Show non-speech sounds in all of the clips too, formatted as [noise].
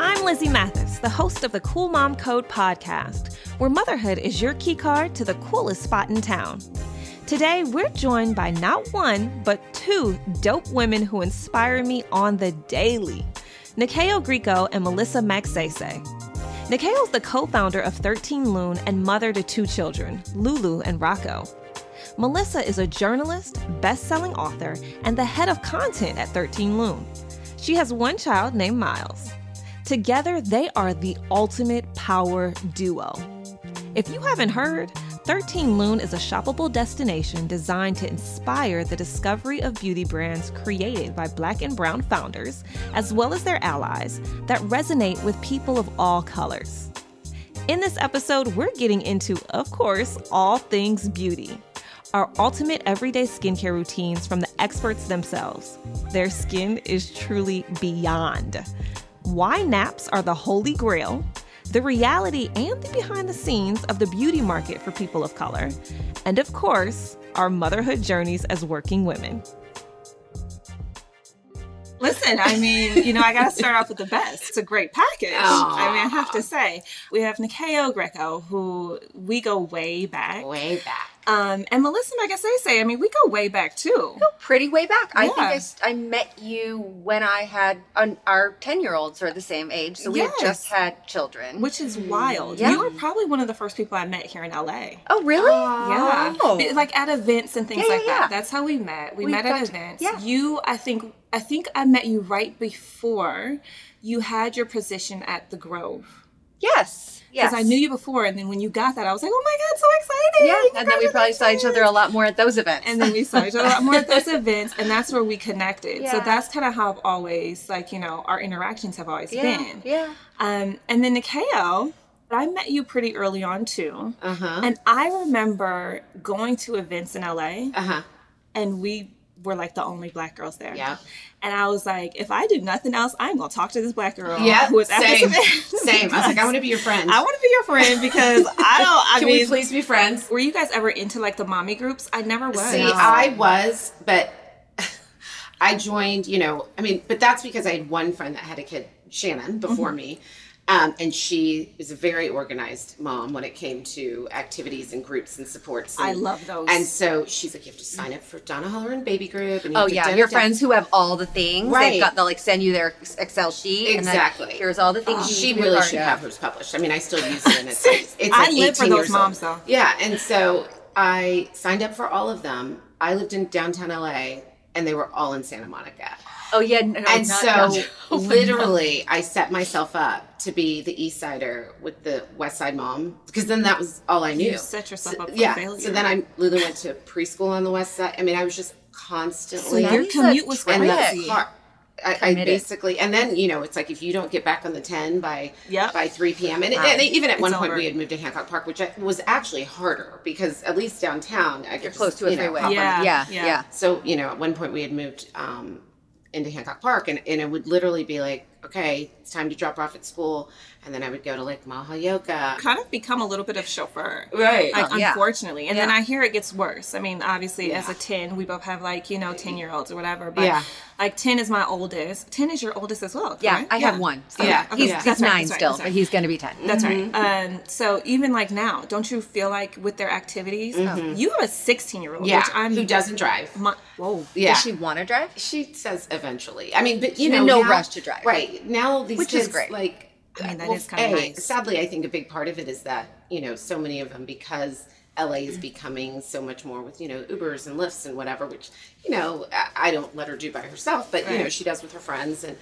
I'm Lizzy Mathis, the host of the Cool Mom Code podcast, where motherhood is your key card to the coolest spot in town. Today, we're joined by not one, but two dope women who inspire me on the daily Nyakio Grieco and Melissa Magsaysay. Nyakio's the co founder of 13 Lune and mother to two children, Lulu and Rocco. Melissa is a journalist, best selling author, and the head of content at 13 Lune. She has one child named Miles. Together, they are the ultimate power duo. If you haven't heard, 13 Lune is a shoppable destination designed to inspire the discovery of beauty brands created by black and brown founders, as well as their allies, that resonate with people of all colors. In this episode, we're getting into, of course, all things beauty. Our ultimate everyday skincare routines from the experts themselves. Their skin is truly beyond. Why naps are the holy grail, the reality and the behind the scenes of the beauty market for people of color, and of course, our motherhood journeys as working women. Listen, I mean, you know, I got to start off with the best. It's a great package. I mean, I have to say, we have Nyakio Grieco, who we go way back. Way back. Um, and Melissa Magsaysay, I say, I mean, we go way back too. Go pretty way back. I think I, I, met you when I had an, our 10 year olds are the same age. So we Yes. just had children. Which is wild. Yeah. You were probably one of the first people I met here in LA. oh, really? Yeah. Oh. Like at events and things Yeah, like yeah, that. yeah. That's how we met. We, We met at events. yeah. You, I think, I think I met you right before you had your position at the Grove. Yes. Yes. Because I knew you before, and then when you got that, I was like, "Oh my god, so excited!" Yeah. And then we probably saw each other a lot more at those events. And then we saw each other a lot more at those [laughs] events, and that's where we connected. So that's kind of how I've always, like, you know, our interactions have always yeah. been. Yeah. Um, and then Nyakio, I met you pretty early on too. Uh huh. And I remember going to events in LA, Uh huh. and we were like the only black girls there. Yeah. And I was like, if I do nothing else, I'm gonna talk to this black girl Yeah, who is at same, same. I was like, I want to be your friend. [laughs] I want to be your friend because I don't. I Can mean, we please be friends? were you guys ever into like the mommy groups? I never was. See, I was, but [laughs] I joined. You know, I mean, but that's because I had one friend that had a kid, Shannon, before Mm-hmm. me. Um, and she is a very organized mom when it came to activities and groups and supports. I love those. And so she's like, you have to sign up for Donna Holler Baby Group. And you Oh yeah, your friends who have all the things. Right. They've got they'll like send you their Excel sheet. And Exactly. here's all the things you She need to be really should have hers published. I mean, I still use it, and it's [laughs] like, it's I like live for 18 those moms, old. though. Yeah, and so I signed up for all of them. I lived in downtown LA, and they were all in Santa Monica. Oh yeah. No, and not- so, not- [laughs] literally, I set myself up to be the East Sider with the West Side mom because then that was all I knew. You set yourself So- up for yeah. failure. So then I literally went to preschool on the West Side. I mean, I was just constantly So your That is a commute was in the crazy. car. I, I basically, and then you know, it's like if you don't get back on the ten by Yep. by three p.m. and, Wow. and even at one It's point over. we had moved to Hancock Park, which I, was actually harder because at least downtown I could You're just, close to a you know, freeway. Yeah. yeah. yeah. Yeah. So you know, at one point we had moved um, into Hancock Park, and, and it would literally be like, okay, it's time to drop off at school, and then I would go to like Maha Yoga. kind of become a little bit of chauffeur. Right. Like, Oh, yeah. unfortunately. And then I hear it gets worse. I mean, obviously, as a 10, we both have like, you know, 10 year olds or whatever. But Yeah. like 10 is my oldest. 10 is your oldest as well. Yeah, correct? I have one. So Yeah, he's, yeah. he's nine right, still, but he's going to be ten. That's Mm-hmm. right. Um, so even like now, don't you feel like with their activities, you have a 16 year old, Mm-hmm. yeah, which I'm who doesn't drive? My, whoa. Yeah. Does she want to drive? She says eventually. I mean, but you She's know, no now- rush to drive. Right now, these Which is kids great. like. I mean, that well, is kinda A, nice. Sadly, I think a big part of it is that you know so many of them because LA is mm-hmm. becoming so much more with you know Ubers and Lyfts and whatever, which you know I, don't let her do by herself, but you know she does with her friends, and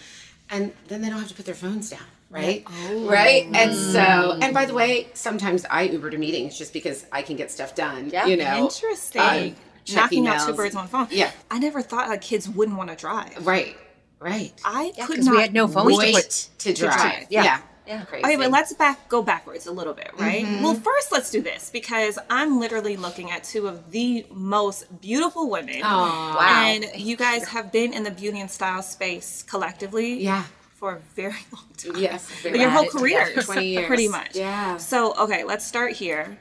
and then they don't have to put their phones down, right? Oh. Right, and so mm. and by the way, sometimes I Uber to meetings just because I can get stuff done. Yeah. you know, Interesting. Um, check Knocking out two birds on one phone. Yeah. I never thought like kids wouldn't want to drive. Right, right. I Yeah, could 'cause not we had no phones to wait put- to drive. drive. Yeah. Yeah. Yeah. Crazy. Okay, but let's back go backwards a little bit, right? Mm-hmm. Well, first let's do this because I'm literally looking at two of the most beautiful women. Aw. Wow. And you guys have been in the beauty and style space collectively Yeah. for a very long time. Yes. Your whole career, 20 [laughs] years. pretty much. Yeah. So, okay, let's start here.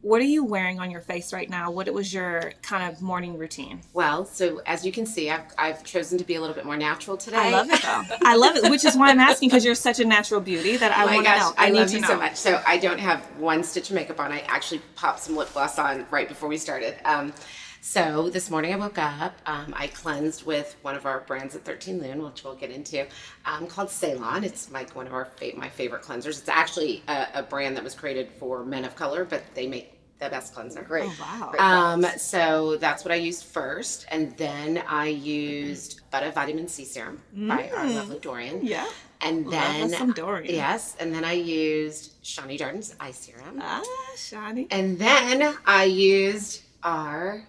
What are you wearing on your face right now? What was your kind of morning routine? Well, so as you can see, I've, I've chosen to be a little bit more natural today. I love it though. I love it, which is why I'm asking because you're such a natural beauty that I Oh my want to gosh, know. I, need love to you know. so much. So I don't have one stitch of makeup on. I actually popped some lip gloss on right before we started. Um, so this morning I woke up. Um, I cleansed with one of our brands at 13 Lune, which we'll get into, um, called Ceylon. It's like one of our fa- my favorite cleansers. It's actually a, a brand that was created for men of color, but they make the best cleanser. Great. Oh, wow. Um, so that's what I used first, and then I used Buttah Vitamin C Serum by our lovely Dorian. Mm. Yeah. And then some Dorian. yes, and then I used Shani Darden's eye serum, Ah, shiny. and then I used our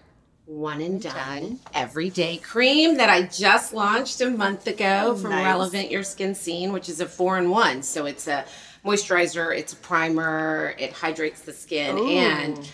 one and done everyday cream that I just launched a month ago oh, from Nice. Relevant Your Skin Seen, which is a four in one. So it's a moisturizer, it's a primer, it hydrates the skin, Ooh. and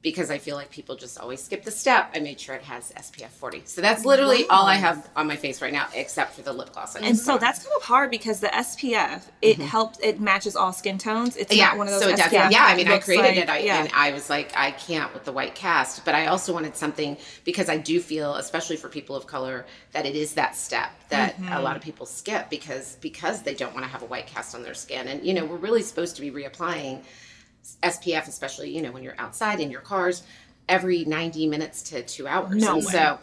because I feel like people just always skip the step, I made sure it has SPF 40. So that's literally all I have on my face right now, except for the lip gloss. And so that's kind of hard because the SPF it helps it matches all skin tones. It's Mm-hmm. yeah, not one of those so it SPF. definitely, yeah. I mean, I created like- it, I, yeah. and I was like, I can't with the white cast, but I also wanted something because I do feel, especially for people of color, that it is that step that Mm-hmm. a lot of people skip because because they don't want to have a white cast on their skin, and you know, we're really supposed to be reapplying SPF, especially you know when you're outside in your cars, every 90 minutes to two hours. No and way. so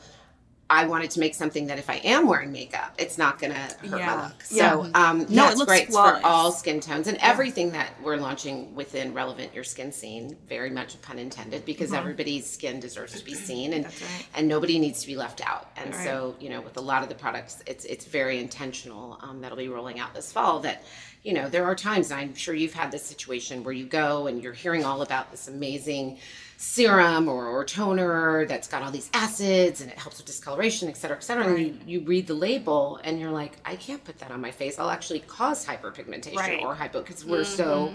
I wanted to make something that if I am wearing makeup, it's not gonna hurt Yeah. my look. So Yeah. um, No, yeah, it it's looks great flawless. for all skin tones and everything that we're launching within relevant your skin seen. Very much a pun intended because everybody's skin deserves to be [clears throat] seen and Mm-hmm. Right. and nobody needs to be left out. And so you know, with a lot of the products, it's it's very intentional. Um, that'll be rolling out this fall. That you know, there are times, and I'm sure you've had this situation where you go and you're hearing all about this amazing serum or, or toner that's got all these acids and it helps with discoloration, et cetera, et cetera. And you, you read the label and you're like, I can't put that on my face. I'll actually cause hyperpigmentation Right. or hypo because we're so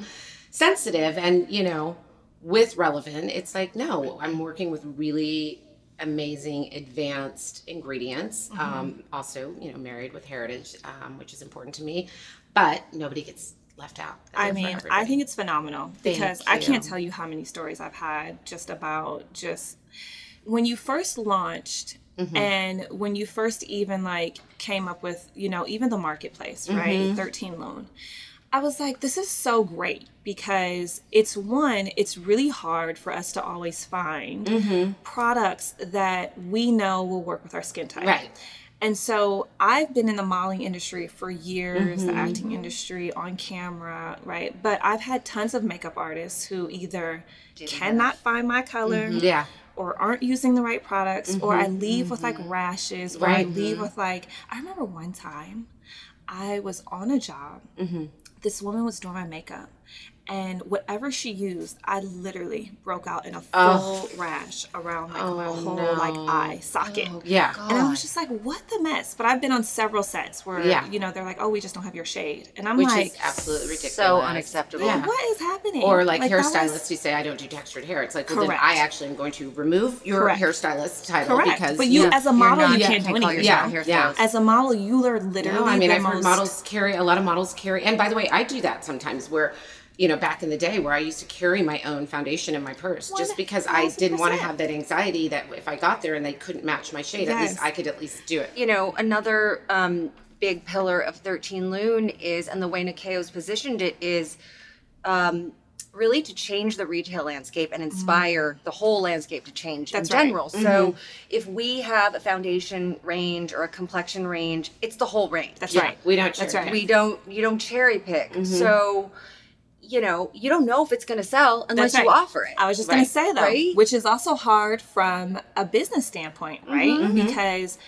sensitive. And, you know, with Relevant, it's like, no, I'm working with really amazing advanced ingredients. Um, also, you know, married with heritage, um, which is important to me, but nobody gets left out. I mean, I think it's phenomenal Thank because I can't tell you how many stories I've had just about just when you first launched Mm-hmm. and when you first even like came up with, you know, even the marketplace, Mm-hmm. right? 13 Lune. I was like, this is so great because it's one, it's really hard for us to always find Mm-hmm. products that we know will work with our skin type. Right. And so I've been in the modeling industry for years, the Mm-hmm. acting industry on camera, right? But I've had tons of makeup artists who either cannot find my color Yeah. or aren't using the right products or I leave with like rashes or I Right. leave with like I remember one time I was on a job. Mm-hmm. This woman was doing my makeup and whatever she used, I literally broke out in a full rash around like my Oh, whole no. like eye socket. Oh, yeah. And I was just like, what the mess? But I've been on several sets where, Yeah. you know, they're like, oh, we just don't have your shade. And I'm Which like, is absolutely ridiculous. So unacceptable. Yeah. what is happening? Or like, that hairstylists was- who say I don't do textured hair. It's like, well, then I actually am going to remove your Correct. hairstylist title Correct. because but you, Yeah, as a model, not- you you can't do can't call anything. Yeah, yeah. As a model, you are literally. No, I mean, the I've heard models carry a lot of models carry, and by the way, I do that sometimes. Where, you know, back in the day, where I used to carry my own foundation in my purse, just because I didn't want to have that anxiety that if I got there and they couldn't match my shade, at least I could at least do it. you know, another um, big pillar of 13 Lune is, and the way Nyakio's positioned it is um, really to change the retail landscape and inspire the whole landscape to change Mm-hmm. That's in right. general. So if we have a foundation range or a complexion range, it's the whole range. That's Yeah, right. we don't. That's right. we don't you don't cherry pick. Mm-hmm. So you know, you don't know if it's going to sell unless That's you offer it. I was just Right. going to say though, Right? which is also hard from a business standpoint, right? Mm-hmm. Because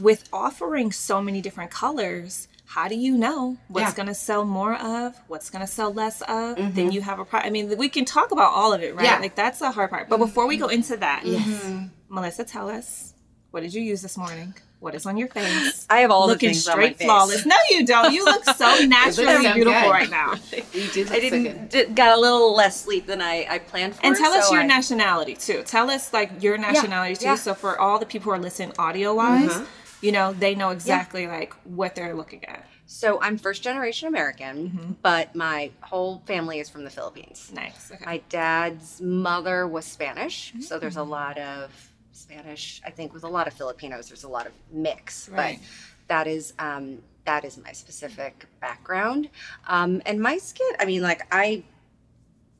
with offering so many different colors, how do you know what's Yeah. going to sell more of, what's going to sell less of? Then you have a product. I mean, we can talk about all of it, right? Mm-hmm. Yeah. Like that's the hard part. But before we go into that, Yes. Melissa, tell us what did you use this morning? What is on your face? I have all Looking the things on my straight face. flawless. No, you don't. You look so [laughs] naturally so beautiful good. right now. [laughs] You do. Look I didn't good. d- got a little less sleep than I, I planned for. And tell us your I- nationality too. Tell us like your nationality too. yeah. So for all the people who are listening audio wise, you know, they know exactly like what they're looking at. So I'm first generation American, Mm-hmm. but my whole family is from the Philippines. Nice. Okay. My dad's mother was Spanish, so there's a lot of Spanish. I think with a lot of Filipinos, there's a lot of mix, Right. but that is um, that is my specific background. Um, and my skin, I mean, like I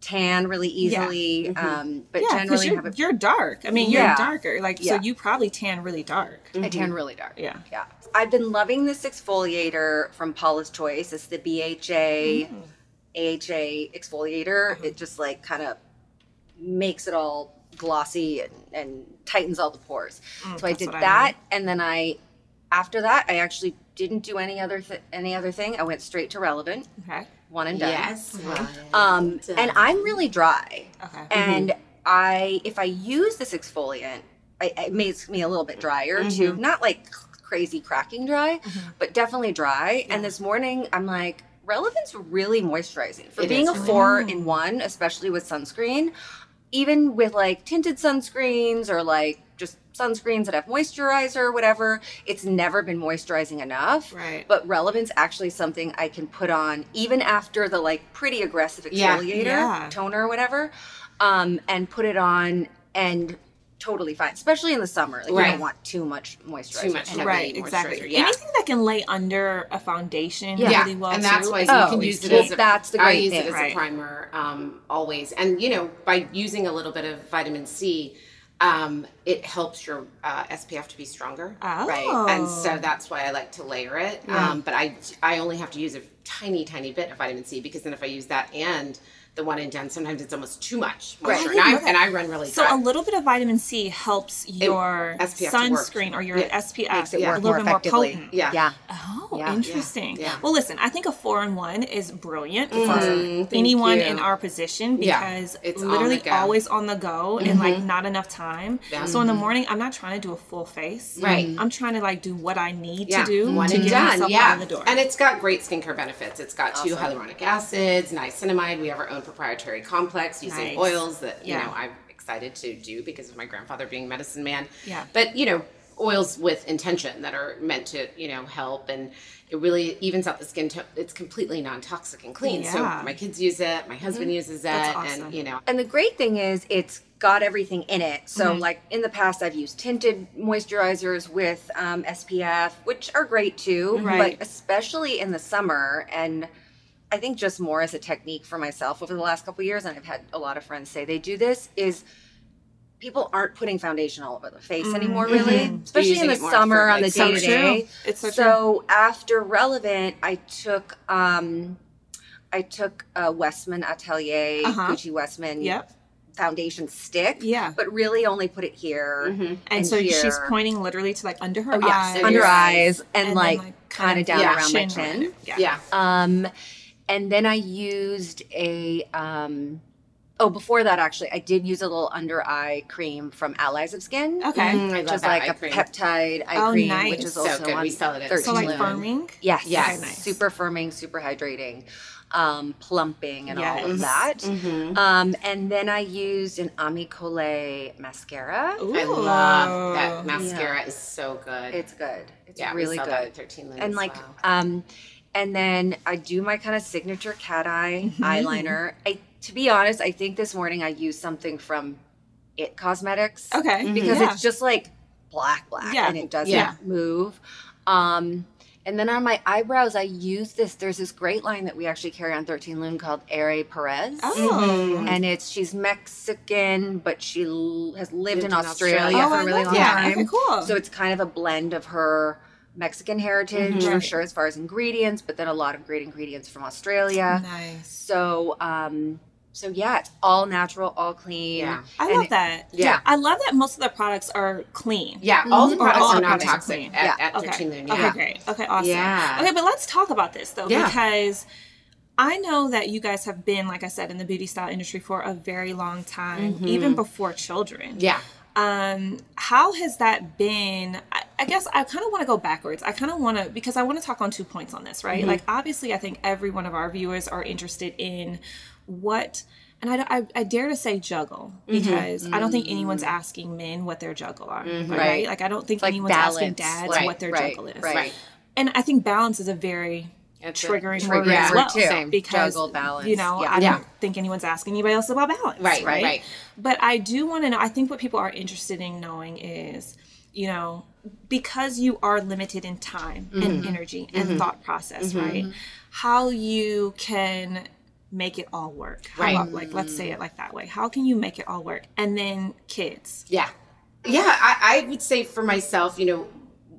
tan really easily, um, but yeah, because generally you're, have a, you're dark. I mean, you're Yeah. darker. Like, Yeah. so you probably tan really dark. I tan really dark. Yeah. Yeah. I've been loving this exfoliator from Paula's Choice. It's the BHA Mm. AHA exfoliator. Uh-huh. It just like kind of makes it all glossy and, and tightens all the pores. so I Mm, did what I that, and then I, after that, I actually didn't do any other th- any other thing. I went straight to Relevant, Okay. one and done. Yes. Um, and I'm really dry. Okay. And I, if I use this exfoliant, I, it makes me a little bit drier too. Not like crazy cracking dry, but definitely dry. And this morning, I'm like, Relevant's really moisturizing for It being is a really. four in one, especially with sunscreen. Even with like tinted sunscreens or like just sunscreens that have moisturizer or whatever, it's never been moisturizing enough. Right. But relevance actually something I can put on even after the like pretty aggressive Yeah. exfoliator, Yeah. toner or whatever, um, and put it on and totally fine, especially in the summer. Like you don't want too much moisturizer. Too much heavy right. Exactly. Yeah. Anything that can lay under a foundation yeah, really well and that's too why is you Oh, can use it as a. That's the great I use thing. it as Right. a primer um, always, and you know by using a little bit of vitamin C, um, it helps your uh, SPF to be stronger. Oh. Right. And so that's why I like to layer it. Um, but I I only have to use a tiny tiny bit of vitamin C because then if I use that and the one and done, sometimes it's almost too much moisture, I and I didn't know that. and I run really So dry. a little bit of vitamin C helps your SPF sunscreen or your Yeah. SPF Makes it a little more bit more potent. Yeah. Yeah. Oh, Yeah. interesting. Yeah. Well, listen, I think a four in one is brilliant Mm, for anyone you. in our position Yeah, because it's on literally the go. Mm-hmm. always on the go and like not enough time. Yeah. So in the morning, I'm not trying to do a full face. Right. I'm trying to like do what I need yeah, to do one to and get done. myself yeah, out of the door. and it's got great skincare benefits. It's got two hyaluronic acids, niacinamide. We have our own proprietary complex using Nice. oils that you know I'm excited to do because of my grandfather being medicine man. Yeah. but you know oils with intention that are meant to you know help and it really evens out the skin tone. It's completely non-toxic and clean. So my kids use it, my husband uses it, That's awesome. and you know And the great thing is it's got everything in it. So Mm-hmm. like in the past I've used tinted moisturizers with um, SPF, which are great too, Right. but especially in the summer and I think just more as a technique for myself over the last couple years and I've had a lot of friends say they do this is people aren't putting foundation all over the face anymore really, especially in the summer for, on the like, day so to day. so. So after relevant, I took um I took a Westman Atelier Uh-huh. Gucci Westman Yep. foundation stick. Yeah. But really only put it here Mm-hmm. And, so she's pointing literally to like under her Oh, yes, eyes. under eyes and, and like, like, kind kind of of- down yeah, around my chin chin. Yeah. yeah. Um and then I used a um oh before that actually I did use a little under eye cream from Allies of Skin. Okay. Mm, I Which love is that like eye a cream. peptide eye Oh, cream, nice. which is So also good. on We sell it at 13 So like firming. Yes. Yes. Okay, nice. Super firming, super hydrating, um, plumping, and all of that. Mhm. Um, and then I used an Ami Colé mascara. I love that Ooh. mascara is so good. It's good. It's yeah, really we sell good. that at 13 Lune and like, well. um, and then I do my kind of signature cat eye Mm-hmm. eyeliner. I, to be honest, I think this morning I used something from It Cosmetics. Okay. because Yeah. it's just like black black Yeah. and it doesn't Yeah. move um and then on my eyebrows i use this there's this great line that we actually carry on 13 Lune called Ere perez Oh. and it's she's mexican but she l- has lived, Lived in in australia, Australia. Oh, for I a really long that. time Okay, cool. so it's kind of a blend of her mexican heritage for Right. sure as far as ingredients but then a lot of great ingredients from australia Nice. so um so yeah it's all natural all clean Yeah. I And love it- that. Yeah. I love that most of the products are clean. Yeah, all the Mhm. Or products all are the products are non-toxic clean. at, Yeah. at Okay. 13 Lune. Okay, great. Okay, awesome. Yeah. Okay, but let's talk about this though, Yeah. because I know that you guys have been, like I said, in the beauty style industry for a very long time, even before children. Yeah. Um, how has that been? I, guess I kind of want to go backwards. I kind of want to because I want to talk on two points on this, right? Mm-hmm. Like, obviously, I think every one of our viewers are interested in what and I, I, I dare to say juggle mm-hmm. because I don't think mm-hmm. anyone's asking men what their juggle are, right? Right. Like I don't think like anyone's asking dads Right, what their right, juggle is. right. And I think balance is a very It's a triggering Trigger word as well. too. Same. Because Juggle, balance, you know, yeah. I Yeah. don't think anyone's asking anybody else about balance. Right, right, right. But I do want to know. I think what people are interested in knowing is, you know, because you are limited in time Mm-hmm. and energy and thought process, right? How you can make it all work. How Right. about, like, let's say it like that way. How can you make it all work? And then kids. Yeah. Yeah, I, I would say for myself, you know,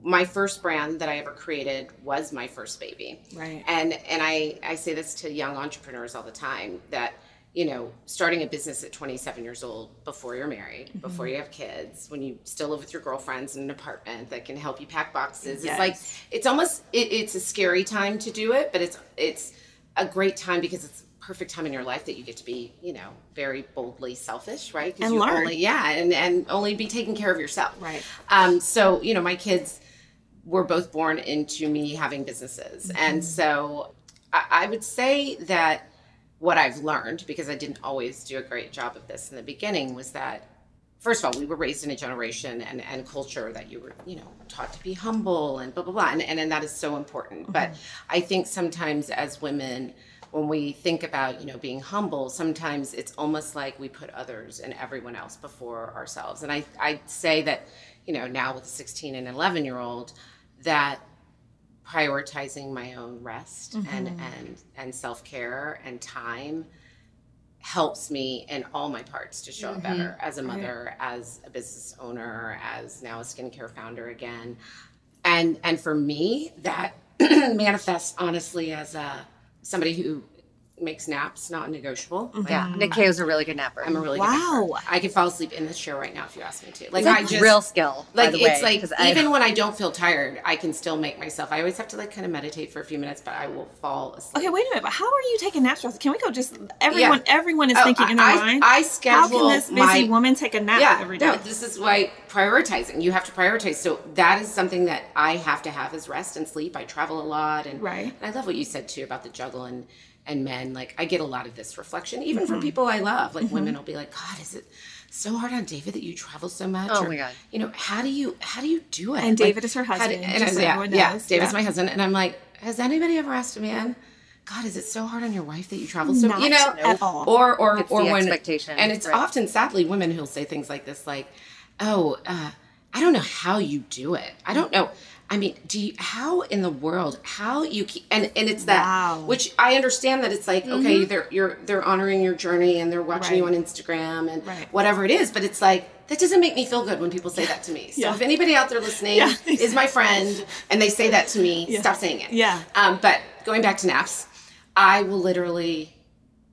my first brand that I ever created was my first baby. Right. And and I, I say this to young entrepreneurs all the time that, you know, starting a business at 27 years old before you're married, Mm-hmm. before you have kids, when you still live with your girlfriends in an apartment that can help you pack boxes, Yes. it's like it's almost it, it's a scary time to do it, but it's it's a great time because it's a perfect time in your life that you get to be, you know, very boldly selfish, right? And learn. Only, yeah, and and only be taking care of yourself. Right. Um, so you know, my kids were both born into me having businesses, and so I, I would say that what I've learned because I didn't always do a great job of this in the beginning was that first of all, we were raised in a generation and, and culture that you were, you know, taught to be humble and blah, blah, blah. And, and, and that is so important. Mm-hmm. But I think sometimes as women, when we think about, you know, being humble, sometimes it's almost like we put others and everyone else before ourselves. And I, I say that, you know, now with a 16 and 11 year old, that prioritizing my own rest and, mm-hmm. and, and self-care and time helps me in all my parts to show up better as a mother, as a business owner, as now a skincare founder again. And and for me, that [clears throat] manifests honestly as a somebody who makes naps not negotiable. Like, Yeah, mm-hmm. Nick is a really good napper. I'm a really Wow. good napper. I could fall asleep in this chair right now if you ask me to. Like it's like I just real skill. by like the it's way, like 'cause I- even when I don't feel tired, I can still make myself. I always have to like kind of meditate for a few minutes, but I will fall asleep. Okay, wait a minute. But how are you taking naps? Can we go just everyone? Yeah. Everyone is Oh, thinking in their I, mind. I schedule. how schedule can this busy my woman take a nap yeah, every day? no, this is why prioritizing. You have to prioritize. So that is something that I have to have is rest and sleep. I travel a lot, and Right. And I love what you said too about the juggle and and men. Like I get a lot of this reflection, even Mm-hmm. from people I love. Like women will be like, God, is it so hard on David that you travel so much? Oh Or, my God. You know, how do you how do you do it? And Like, David is her how do- husband, and I- so yeah, everyone yeah, knows. David's Yeah. my husband, and I'm like, has anybody ever asked a man? God, is it so hard on your wife that you travel so? Not you know, at all. or or It's or when expectation, and it's right. often sadly women who'll say things like this, like, "Oh, uh, I don't know how you do it. I don't know. I mean, do you, how in the world how you keep and and it's that Wow. which I understand that it's like okay, they're you're they're honoring your journey and they're watching you on Instagram and Right. whatever it is, but it's like that doesn't make me feel good when people say that to me. [laughs] So Yeah. if anybody out there listening Yeah, is my friend and they say that to me, Yeah. stop saying it. Yeah. Um, but going back to naps, I will literally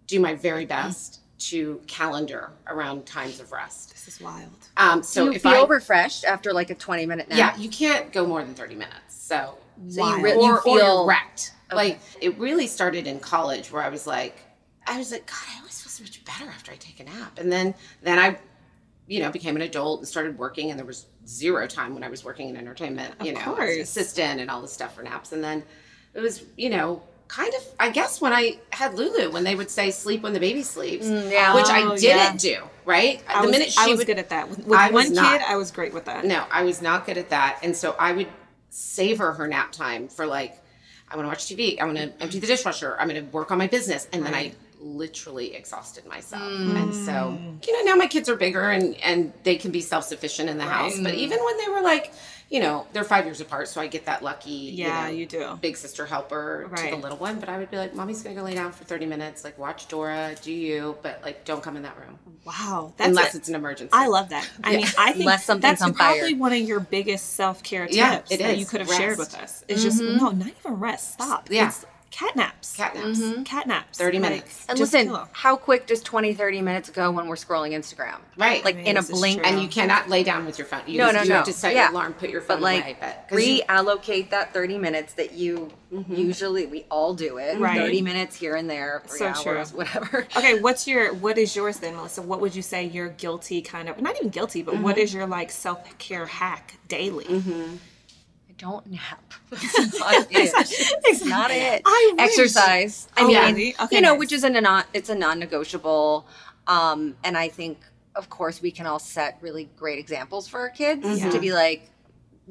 do my very best to calendar around times of rest. This is wild. Um, so you if feel I, refreshed after like a 20 minute nap. yeah, you can't go more than 30 minutes. So, So you, Wild. re- or, you or feel you're wrecked. Like it really started in college where I was like, I was like, God, I always feel so much better after I take a nap. And then, then I, you know, became an adult and started working and there was zero time when I was working in entertainment, you know, as an assistant and all this stuff for naps. And then it was, you know, kind of, I guess when I had Lulu, when they would say sleep when the baby sleeps, mm, yeah. which Oh, I didn't yeah. do, right? I the was, minute she I was would, good at that. With, with I was one not. kid, I was great with that. no, I was not good at that. And so I would savor her nap time for like, I want to watch TV. I want to empty the dishwasher. I'm going to work on my business. And then I literally exhausted myself. Mm. And so, you know, now my kids are bigger and, and they can be self sufficient in the house. But even when they were like, you know, they're five years apart. So I get that lucky, Yeah, you, know, you do. big sister helper to the little one. But I would be like, Mommy's going to go lay down for 30 minutes. Like, watch Dora, do you, but like, don't come in that room Wow, that's unless it. it's an emergency. I love that. I mean, I think Unless that's on fire. probably one of your biggest self care tips Yeah, it that is. you could have shared with us. It's just mm-hmm. no, not even rest. Stop. Yeah. It's cat naps. cat naps. Mm-hmm. Cat naps. 30 Like, minutes. And just listen, how quick does 20, 30 minutes go when we're scrolling Instagram? Right. Like mean, in a blink. and you cannot lay down with your phone. You, No, just, no, you no. have to set Yeah. your alarm, put your phone but like away. But 'cause you- reallocate that 30 minutes that you mm-hmm. usually we all do it Right. 30 minutes here and there three So hours true. whatever Okay, what's your what is yours then, Melissa? What would you say your guilty kind of not even guilty, but mm-hmm. what is your like self care hack daily? Don't nap. [laughs] [laughs] It's not it. It's not it. I wish. Exercise. I Oh, mean, really? Okay, you know, nice. which is a non. It's a non-negotiable. Um, and I think, of course, we can all set really great examples for our kids Mm-hmm. to be like,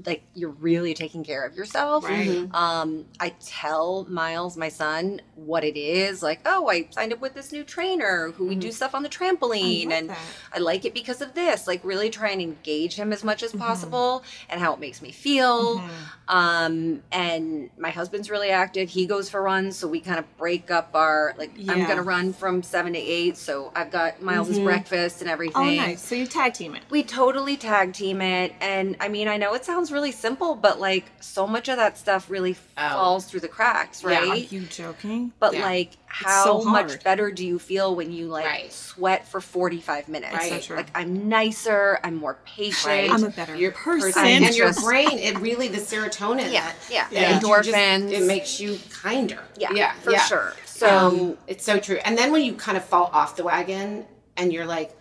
like you're really taking care of yourself. Right. Um, I tell Miles, my son, what it is. Like, oh, I signed up with this new trainer who we do stuff on the trampoline, Mm-hmm. I and that. I like it because of this. Like, really try and engage him as much as Mm-hmm. possible and how it makes me feel. Um, and my husband's really active. He goes for runs, so we kind of break up our like. I'm gonna run from seven to eight, so I've got Miles's breakfast and everything. Oh, nice. So you tag team it. We totally tag team it. And I mean, I know it sounds really simple, but like so much of that stuff really Oh. falls through the cracks, right? Yeah. Are right? you joking? But Yeah. like, how so much better do you feel when you like Right. sweat for 45 minutes? Right. So true. Like, I'm nicer, I'm more patient. Right. I'm a better your person. and your brain it really the serotonin Yeah, that- yeah. that you just- Endorphins. it makes you kinder Yeah, yeah for yeah. sure. So, um, it's so true and then when you kind of fall off the wagon and you're like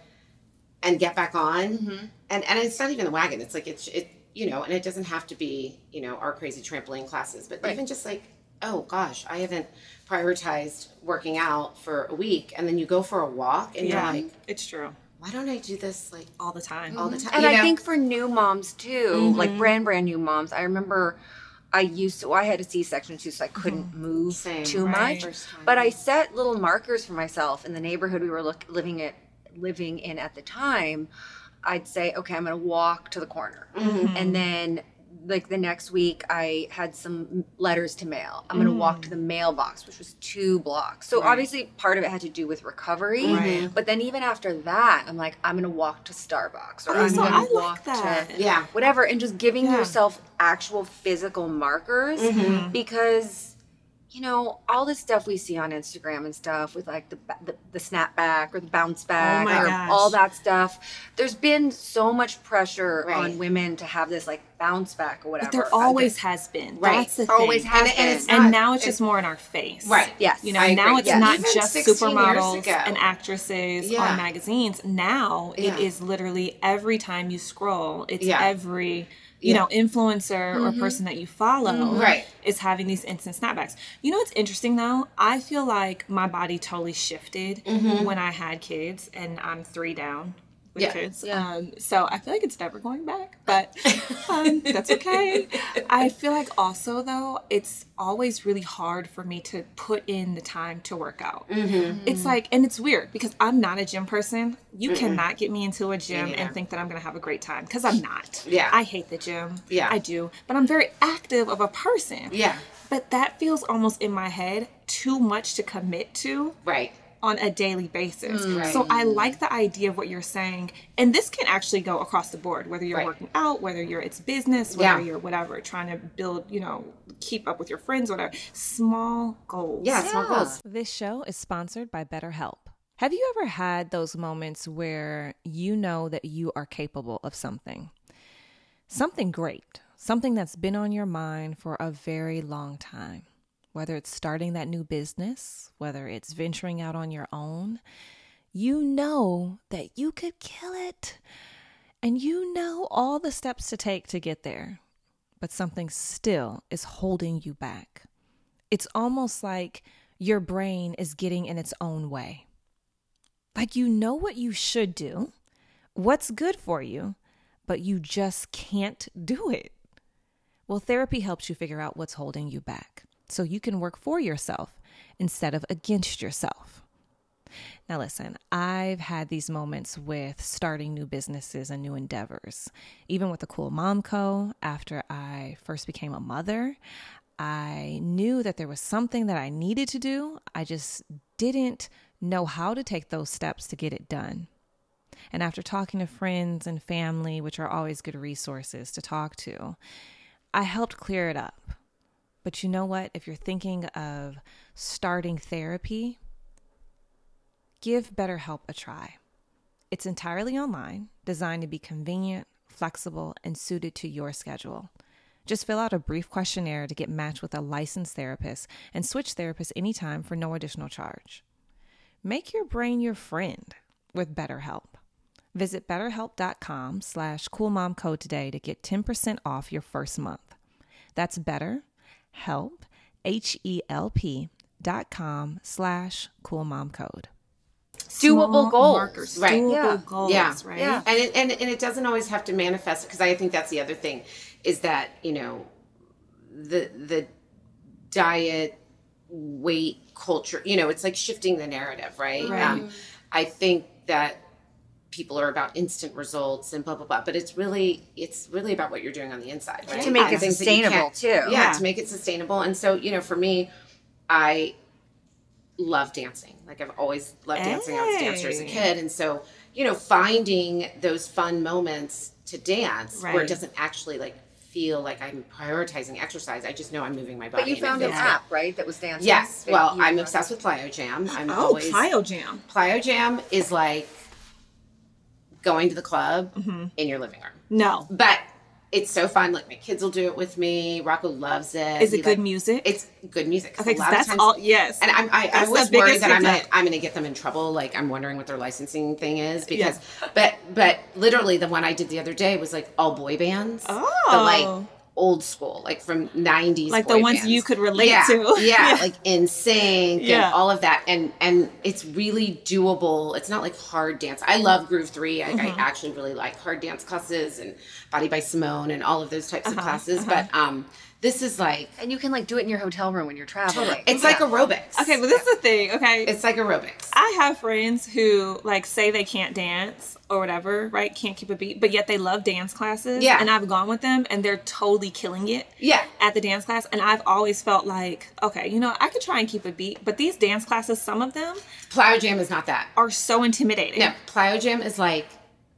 and get back on Mm-hmm. and and it's not even the wagon it's like it's it you know and it doesn't have to be you know our crazy trampoline classes but Right. even just like oh gosh i haven't prioritized working out for a week and then you go for a walk and Yeah, you're like it's true. why don't i do this like All the time. all the time and you I know? think for new moms too, like Mm-hmm. brand brand new moms, I remember I used to. I had a C section too, so I couldn't move Same. too Mm-hmm. Right. much. First time. But I set little markers for myself in the neighborhood we were look, living at living in at the time. I'd say, okay, I'm going to walk to the corner, Mm-hmm. and then like the next week I had some letters to mail. I'm going to walk Mm. to the mailbox, which was two blocks. So obviously part of it had to do with recovery. Right. But then even after that, I'm like, I'm going to walk to Starbucks or Oh, I'm so going I to like walk that. to yeah whatever and just giving Yeah. yourself actual physical markers Mm-hmm. because you know all this stuff we see on Instagram and stuff with like the the, the snapback or the bounce oh back Oh or gosh. all that stuff there's been so much pressure Right. on women to have this like bounce back or whatever But there always has been. Right. That's the There always thing. has And- and it's been. and not- now it's it- just more in our face. Right. yes You know, I now agree. it's Yes. not Even just supermodels and actresses Yeah. on magazines. Now Yeah. it is literally every time you scroll, it's Yeah. every you Yeah. know influencer or mm-hmm. person that you follow mm-hmm. Right. is having these instant snapbacks. You know what's interesting though? I feel like my body totally shifted mm-hmm. when I had kids, and I'm three down with Yeah. kids. Yeah. Um, so I feel like it's never going back, [laughs] but um, that's okay. [laughs] I feel like also though it's always really hard for me to put in the time to work out. It's like, and it's weird because I'm not a gym person. You cannot get me into a gym neither. and think that I'm gonna have a great time because I'm not. Yeah. I hate the gym. Yeah. I do, but I'm very active of a person. yeah But that feels almost in my head too much to commit to right on a daily basis. Mm, right. So I like the idea of what you're saying. And this can actually go across the board, whether you're Right. working out, whether you're it's business, whether Yeah. you're whatever, trying to build, you know, keep up with your friends, whatever. Small goals. yeah small goals This show is sponsored by BetterHelp. Have you ever had those moments where you know that you are capable of something? Something great, something that's been on your mind for a very long time. Whether it's starting that new business, whether it's venturing out on your own, you know that you could kill it. And you know all the steps to take to get there. But something still is holding you back. It's almost like your brain is getting in its own way. Like you know what you should do, what's good for you, but you just can't do it. Well, therapy helps you figure out what's holding you back so you can work for yourself instead of against yourself. Now, listen, I've had these moments with starting new businesses and new endeavors. Even with the Cool Mom Co., after I first became a mother, I knew that there was something that I needed to do. I just didn't know how to take those steps to get it done. And after talking to friends and family, which are always good resources to talk to, I helped clear it up. But you know what? If you're thinking of starting therapy, give BetterHelp a try. It's entirely online, designed to be convenient, flexible, and suited to your schedule. Just fill out a brief questionnaire to get matched with a licensed therapist and switch therapists anytime for no additional charge. Make your brain your friend with BetterHelp. Visit betterhelp.com slash coolmomcode today to get 10% off your first month. That's better, help, H-E-L-P dot com slash cool mom code. Doable goals. Markers, Right. doable Yeah. goals, Yeah. right? Yeah. and it, and and it doesn't always have to manifest because I think that's the other thing is that you know the the diet weight culture you know it's like shifting the narrative right, Right. Um, I think that people are about instant results and blah blah blah but it's really it's really about what you're doing on the inside right To make The it things sustainable, too. yeah, Yeah. to make it sustainable and so you know for me I love dancing. Like I've always loved dancing. I was a dancer as a kid, and so you know, finding those fun moments to dance where it doesn't actually like feel like I'm prioritizing exercise. I just know I'm moving my body. But you found an feels good. app, right? That was dancing. Yes. Well, I'm obsessed with Plyo Jam. I'm Oh, always Plyo Jam. Plyo Jam is like going to the club Mm-hmm. in your living room, No. but it's so fun. Like my kids will do it with me. Rocco loves it. Is He, it good like- music? It's good music. okay, a 'cause lot of that's times- all. Yes. and I'm, I, I was worried that I'm gonna. I'm gonna get them in trouble. Like I'm wondering what their licensing thing is because, but, but literally the one I did the other day was like all boy bands. The Oh. like old school, like from '90s, Like the ones bands. you could relate yeah, to. [laughs] Yeah, Yeah. like NSYNC Yeah. and all of that, and and it's really doable. It's not like hard dance. I love Groove Three. Like Mm-hmm. I actually really like hard dance classes and Body by Simone and all of those types Uh-huh, of classes. But um, this is like And you can like do it in your hotel room when you're traveling. it's like aerobics. okay, but this is the thing. Okay, It's like aerobics. I have friends who like say they can't dance or whatever, right? Can't keep a beat, but yet they love dance classes. Yeah. And I've gone with them and they're totally killing it. Yeah. At the dance class. And I've always felt like, okay, you know, I could try and keep a beat, but these dance classes, some of them Plyo Jam is not that. are so intimidating. No, Plyo Jam is like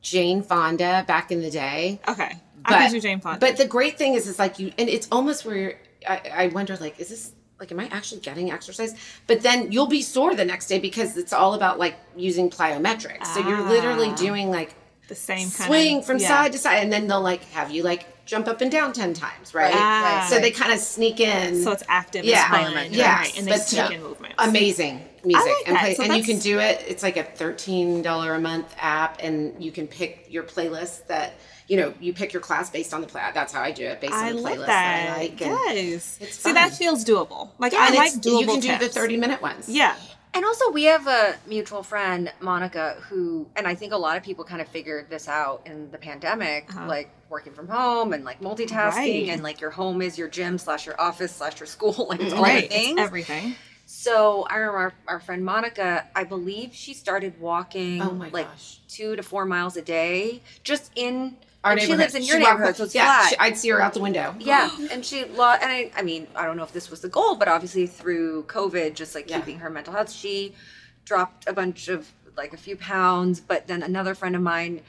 Jane Fonda back in the day. Okay. But, I could do Jane Fonda. But the great thing is, it's like you, and it's almost where you're, I, I wonder, like, is this, like, am I actually getting exercise? But then you'll be sore the next day because it's all about like using plyometrics. So you're literally Ah. doing like the same kind swing of from yeah. side to side, and then they'll like have you like jump up and down 10 times, right? Ah. So they kind of sneak in. So it's active. Yeah. Biometrics. Yes, right? And they but sneak so- in movements. amazing music like and play, So and you can do it it's like a $13 a month app and you can pick your playlist that you know you pick your class based on the play that's how i do it based I on the playlist that. that i like and, yes. it's See, that feels doable. Like yeah, I like it's- doable you can do the 30 minute ones Yeah. And also, we have a mutual friend, Monica, who, and I think a lot of people kind of figured this out in the pandemic, Uh-huh. like working from home and like multitasking, Right. and like your home is your gym slash your office slash your school, [laughs] like it's all Right. the things. It's everything. so I remember our, our friend Monica, I believe she started walking Oh my like gosh. two to four miles a day, just in. Our and she lives in your walked- neighborhood, so it's yeah, flat. she- i'd see her out the window Yeah, and she lost, and I, I mean, I don't know if this was the goal, but obviously through COVID, just like Yeah. keeping her mental health, she dropped a bunch of like a few pounds. But then another friend of mine,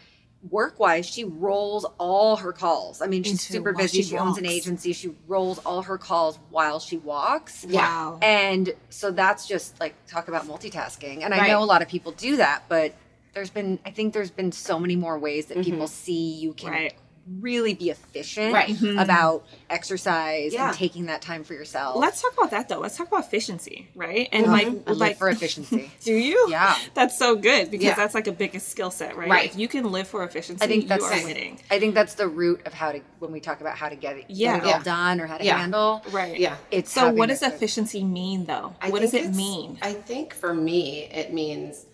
work wise, she rolls all her calls. I mean, she's Into super busy. she She, owns an agency. She rolls all her calls while she walks. Yeah. Wow. And so that's just like talk about multitasking. And I know a lot of people do that, but there's been I think there's been so many more ways that people mm-hmm. see you can Right. really be efficient Right. Mm-hmm. about exercise Yeah. and taking that time for yourself. Let's talk about that though. Let's talk about efficiency, right? And uh-huh. I like, live like for efficiency. [laughs] do you? Yeah. That's so good because Yeah. that's like a biggest skill set, right? Right. If you can live for efficiency, I think that's you are winning. I think that's the root of how to when we talk about how to get it, Yeah. get it all done or how to Yeah. handle. Right. yeah It's So what does efficiency mean though? I what does it mean? I think for me, it means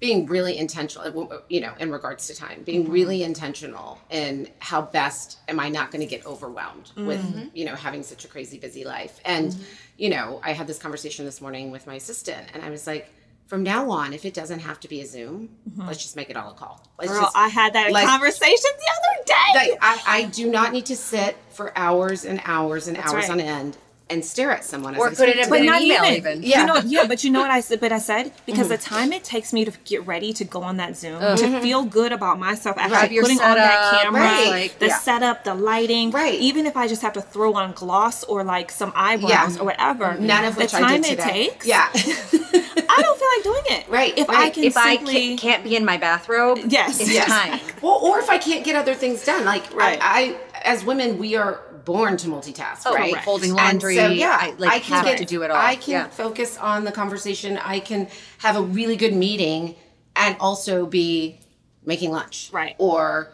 being really intentional, you know, in regards to time, being Mm-hmm. really intentional in how best am I not going to get overwhelmed with, Mm-hmm. you know, having such a crazy busy life. And, you know, I had this conversation this morning with my assistant and I was like, from now on, if it doesn't have to be a Zoom, let's just make it all a call. Let's Mm-hmm. Girl, just, I had that like- conversation the other day. like, I, I do not need to sit for hours and hours and hours right. on end and stare at someone. Or as I put it speak in But an email even. even. You Yeah. know, [laughs] yeah, but you know what I said? But I said because mm-hmm. the time it takes me to get ready to go on that Zoom to mm-hmm. feel good about myself, actually Have your putting on that camera, right. Like, the yeah. setup, the lighting, Right. Even if I just have to throw on gloss or like some eyebrows Yeah. or whatever, mm-hmm. None of the which time I did it today. takes, Yeah. [laughs] I don't feel like doing it. Right, If I can if I simply, can't, can't be in my bathrobe, Yes. it's Yes. time. [laughs] Well, or if I can't get other things done, like Right. I, I, as women, we are born to multitask, Oh, right? correct. folding laundry, so, yeah, I, like, can have get, to do it all. I can Yeah. focus on the conversation. I can have a really good meeting and also be making lunch, Right. Or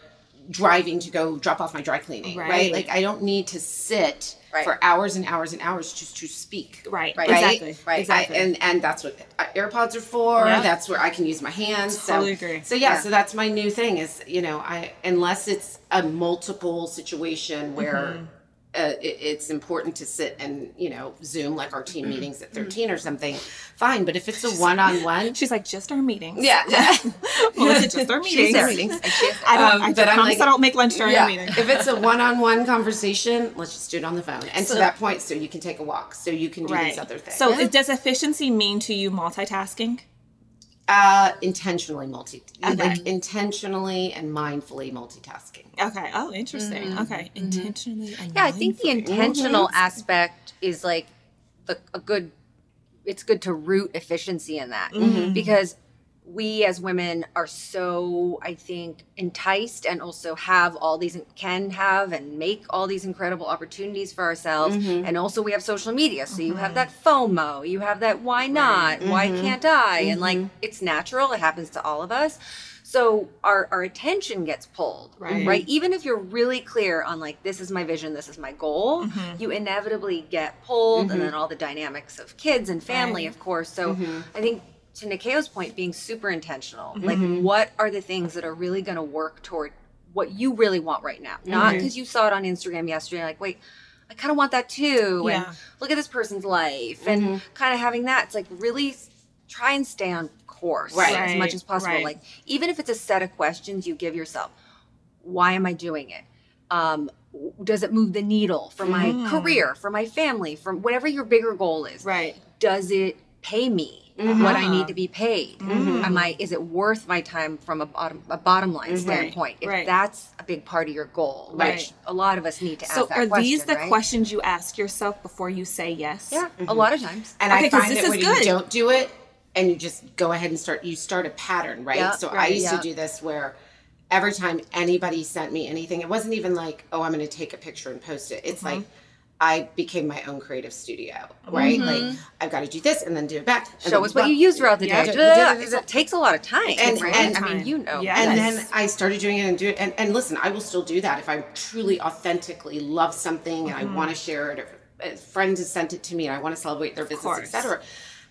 driving to go drop off my dry cleaning, right? Right. Like I don't need to sit Right. for hours and hours and hours just to speak. Right. Right. Exactly. Right. Exactly. I, and and that's what uh, AirPods are for. Yeah. That's where I can use my hands. Totally so, agree. So yeah, Yeah. so that's my new thing is you know I unless it's a multiple situation where. Mm-hmm. Uh, it, it's important to sit and you know zoom like our team meetings at 13 or something fine but if it's a one-on-one She's like, just our meetings. yeah [laughs] Melissa, just our meetings. there. meetings. I don't. Um, I but just I'm promise like- I don't make lunch during yeah. a meeting. if it's a one-on-one conversation let's just do it on the phone and So- to that point so you can take a walk so you can do these other things So, it- does efficiency mean to you multitasking? Uh intentionally multi uh, Okay. like intentionally and mindfully multitasking Okay. Oh, interesting. Mm-hmm. Okay. Mm-hmm. Intentionally and Yeah, I think the mindfully. intentional aspect is like the a good. It's good to root efficiency in that mm-hmm. because we as women are so I think enticed and also have all these can have and make all these incredible opportunities for ourselves. Mm-hmm. And also we have social media. So you have that FOMO. You have that why not? Why mm-hmm. can't I? And like mm-hmm. it's natural. It happens to all of us. So our our attention gets pulled Right. right? Even if you're really clear on like this is my vision this is my goal Mm-hmm. you inevitably get pulled and then all the dynamics of kids and family Right. of course. So i think to Nyakio's point being super intentional Mm-hmm. like what are the things that are really going to work toward what you really want right now not Mm-hmm. because you saw it on instagram yesterday like wait i kind of want that too Yeah. and look at this person's life and kind of having that it's like really try and stay on course Right. as much as possible right. like even if it's a set of questions you give yourself why am i doing it um, does it move the needle for my career for my family for whatever your bigger goal is Right. does it pay me what I need mm-hmm. to be paid? Mm-hmm. Am I is it worth my time from a bottom a bottom line mm-hmm. standpoint? If Right. that's a big part of your goal, Right. which a lot of us need to So, ask that So are question, these the right? questions you ask yourself before you say yes? Yeah, a lot of times. And Okay, I 'cause find this that is when good. you don't do it and you just go ahead and start, you start a pattern, right? Yeah, so I used yeah. to do this where every time anybody sent me anything, it wasn't even like, oh, I'm going to take a picture and post it. It's like, I became my own creative studio, right? Like I've got to do this and then do it back. and Show then us what blah. you use throughout the Yeah, day. do- do- Ugh, do- do- It takes a lot of time, And- right? and- I mean, you know. Yes. And then I started doing it and do it. And, and listen, I will still do that if I truly authentically love something and I Mm-hmm. want to share it. Or if a friend has sent it to me and I want to celebrate their business, etc.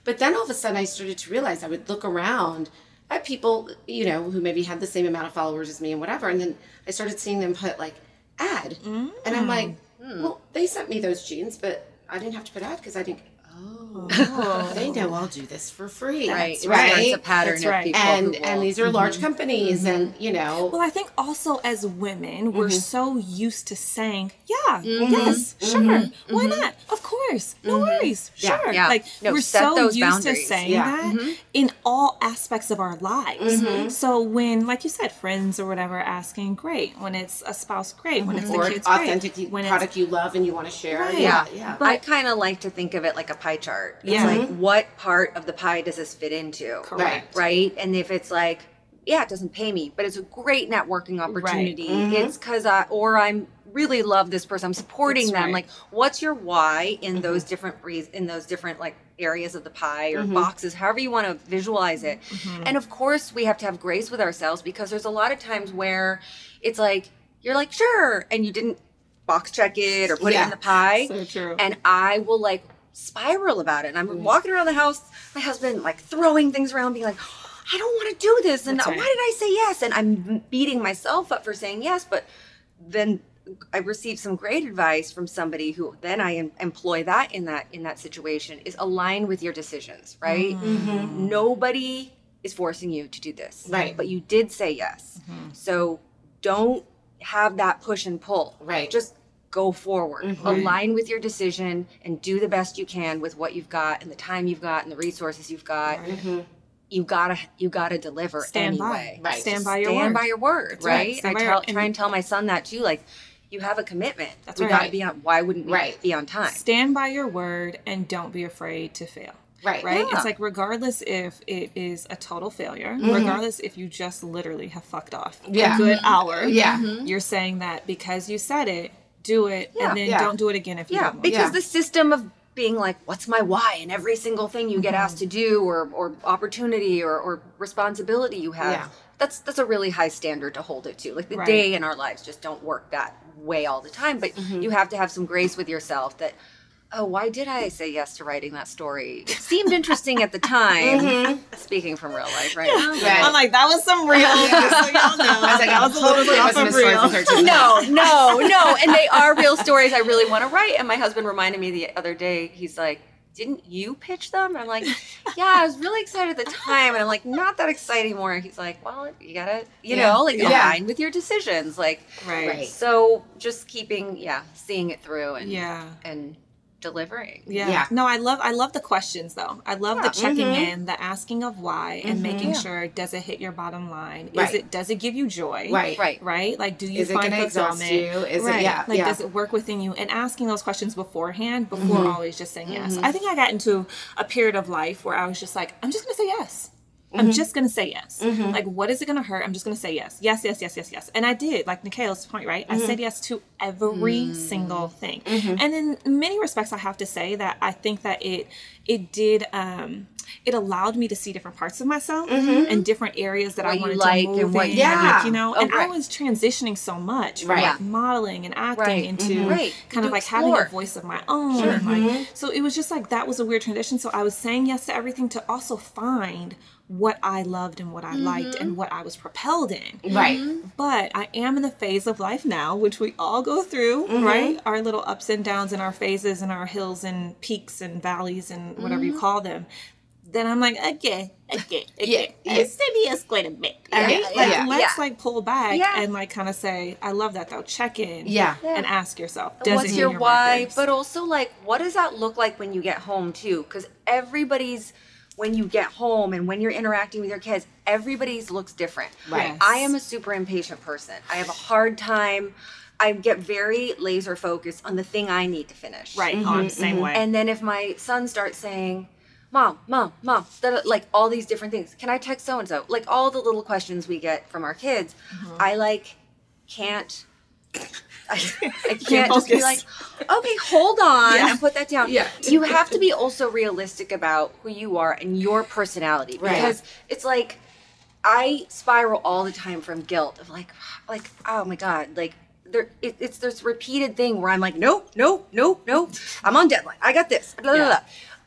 But then all of a sudden I started to realize I would look around at people, you know, who maybe had the same amount of followers as me and whatever. And then I started seeing them put like ad. And I'm like, Mm. well, they sent me those jeans, but I didn't have to put ad because I didn't. Oh, they know I'll do this for free. right, That's right. right. It's a pattern That's of right. people and who and these are large mm-hmm. companies and mm-hmm. you know Well, I think also as women, we're Mm-hmm. so used to saying, yeah, mm-hmm. yes, sure, why not? Of course, no worries, Yeah. sure. Yeah. Like No, we're so used boundaries. to saying Yeah. that in all aspects of our lives. So when, like you said, friends or whatever asking, great. When it's a spouse, great. When it's or the kids, great. authentic When it's product you love and you want to share Right. Yeah, yeah I kind of like to think of it like a pie chart. It's Yeah. like mm-hmm. what part of the pie does this fit into? Correct. Right. And if it's like, yeah, it doesn't pay me, but it's a great networking opportunity. Mm-hmm. It's because I or I'm really love this person. I'm supporting That's them. right. Like, what's your why in mm-hmm. those different reas in those different like areas of the pie or boxes, however you want to visualize it. And of course, we have to have grace with ourselves because there's a lot of times where it's like you're like sure, and you didn't box check it or put it Yeah. in the pie So true. and I will like spiral about it. And I'm Mm. walking around the house, my husband like throwing things around, being like, I don't want to do this. And That's why did I say yes? And I'm beating myself up for saying yes. But then I received some great advice from somebody who then I em- employ that in that in that situation is align with your decisions, right? Mm-hmm. Nobody is forcing you to do this. Right. But you did say yes. Mm-hmm. So don't have that push and pull. Right. Just go forward. Mm-hmm. Align with your decision and do the best you can with what you've got and the time you've got and the resources you've got. Mm-hmm. You gotta you gotta deliver Stand anyway. by. Right. Stand by your stand word. by your word, right. right? I tell, your- try and tell my son that too. Like, you have a commitment. That's we right. gotta be on. Why wouldn't we Right. be on time? Stand by your word and don't be afraid to fail. Right. Right? Yeah. It's like regardless if it is a total failure, Mm-hmm. regardless if you just literally have fucked off Yeah. a good hour. Yeah. Mm-hmm. You're saying that because you said it, do it Yeah. and then Yeah. don't do it again if you Yeah, don't want because Yeah. the system of being like, what's my why in every single thing you get Mm-hmm. asked to do or, or opportunity or, or responsibility you have Yeah. that's that's a really high standard to hold it to. Like the Right. day in our lives just don't work that way all the time. But Mm-hmm. you have to have some grace with yourself that. Oh, why did I say yes to writing that story? It seemed interesting at the time. Speaking from real life, right? Right. I'm like, that was some real. [laughs] just so y'all know. I was like, that I was totally little hopefully bit off of real. [laughs] no, no, no. And they are real stories I really want to write. And my husband reminded me the other day, he's like, Didn't you pitch them? And I'm like, Yeah, I was really excited at the time. And I'm like, Not that excited anymore. He's like, Well, you gotta, you Yeah. know, like Yeah. align with your decisions. Like, Right. Right. so just keeping, yeah, seeing it through and, Yeah. and delivering. Yeah. Yeah. No, I love I love the questions though. I love the Yeah. checking mm-hmm. in, the asking of why, and making Yeah. sure does it hit your bottom line? Is it does it give you joy? Right. Right. Right? Like do you Is find going to exhaust fulfillment? you? Is right. it, yeah. Like yeah. does it work within you? And asking those questions beforehand before Mm-hmm. always just saying yes. Mm-hmm. I think I got into a period of life where I was just like, I'm just gonna say yes. Mm-hmm. I'm just gonna say yes. Like, what is it gonna hurt? I'm just gonna say yes. Yes, yes, yes, yes, yes. And I did, like Nyakio's point, right? I Mm-hmm. said yes to every single thing. And in many respects, I have to say that I think that it it did um it allowed me to see different parts of myself and different areas that I What you wanted like to and move what in. Yeah. like, you know, Oh, and I was transitioning so much from Right. like modeling and acting Right. into Right. kind To of like having a voice of my own. And like, so it was just like that was a weird transition. So I was saying yes to everything to also find what I loved and what I liked and mm-hmm. what I was propelled in. right. Mm-hmm. But I am in the phase of life now, which we all go through, mm-hmm. right? Our little ups and downs and our phases and our hills and peaks and valleys and whatever you call them. Then I'm like, okay, okay, [laughs] okay. Yeah, I yeah. said yes quite a bit. Yeah, Right? yeah, Like, yeah. let's Yeah. like pull back Yeah. and like kind of say, I love that though. Check in. Yeah. And ask yourself, does What's it hit your, why? markers? But also, like, what does that look like when you get home, too? Because everybody's, when you get home and when you're interacting with your kids, everybody's looks different. Right. Yes. I am a super impatient person. I have a hard time. I get very laser focused on the thing I need to finish. right on same way. And then if my son starts saying, Mom, Mom, Mom, da- da- like all these different things, can I text so and so? Like all the little questions we get from our kids, Mm-hmm. I like can't. I, I can't just be like, okay, hold on Yeah. and put that down. Yeah. You have to be also realistic about who you are and your personality Right. because it's like I spiral all the time from guilt of like, like oh my god, like there it, it's this repeated thing where I'm like, nope, nope, nope, nope, I'm on deadline. I got this. Blah, blah, Yeah. blah.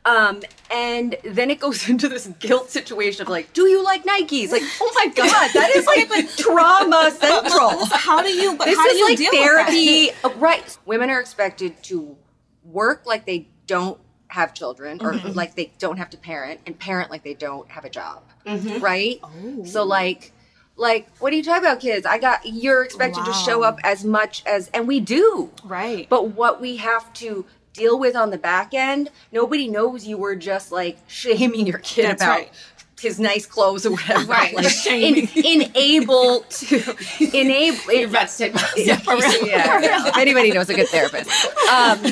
Um, and then it goes [laughs] into this guilt situation of like, do you like Nikes? Like, oh my god, that is like [laughs] trauma central. how do you? This how do is you like therapy, Uh, right? Women are expected to work like they don't have children, or Mm-hmm. like they don't have to parent, and parent like they don't have a job, Mm-hmm. right? Oh. So like, like, what are you talking about, kids? I got you're expected to show up as much as, and we do, Right. but what we have to deal with on the back end, nobody knows you were just like shaming your kid That's about right. his nice clothes or whatever. [laughs] Right. Like, [laughs] Shaming. in, enable to [laughs] enable You're about to take my yeah, yeah, yeah. If anybody knows a good therapist, um,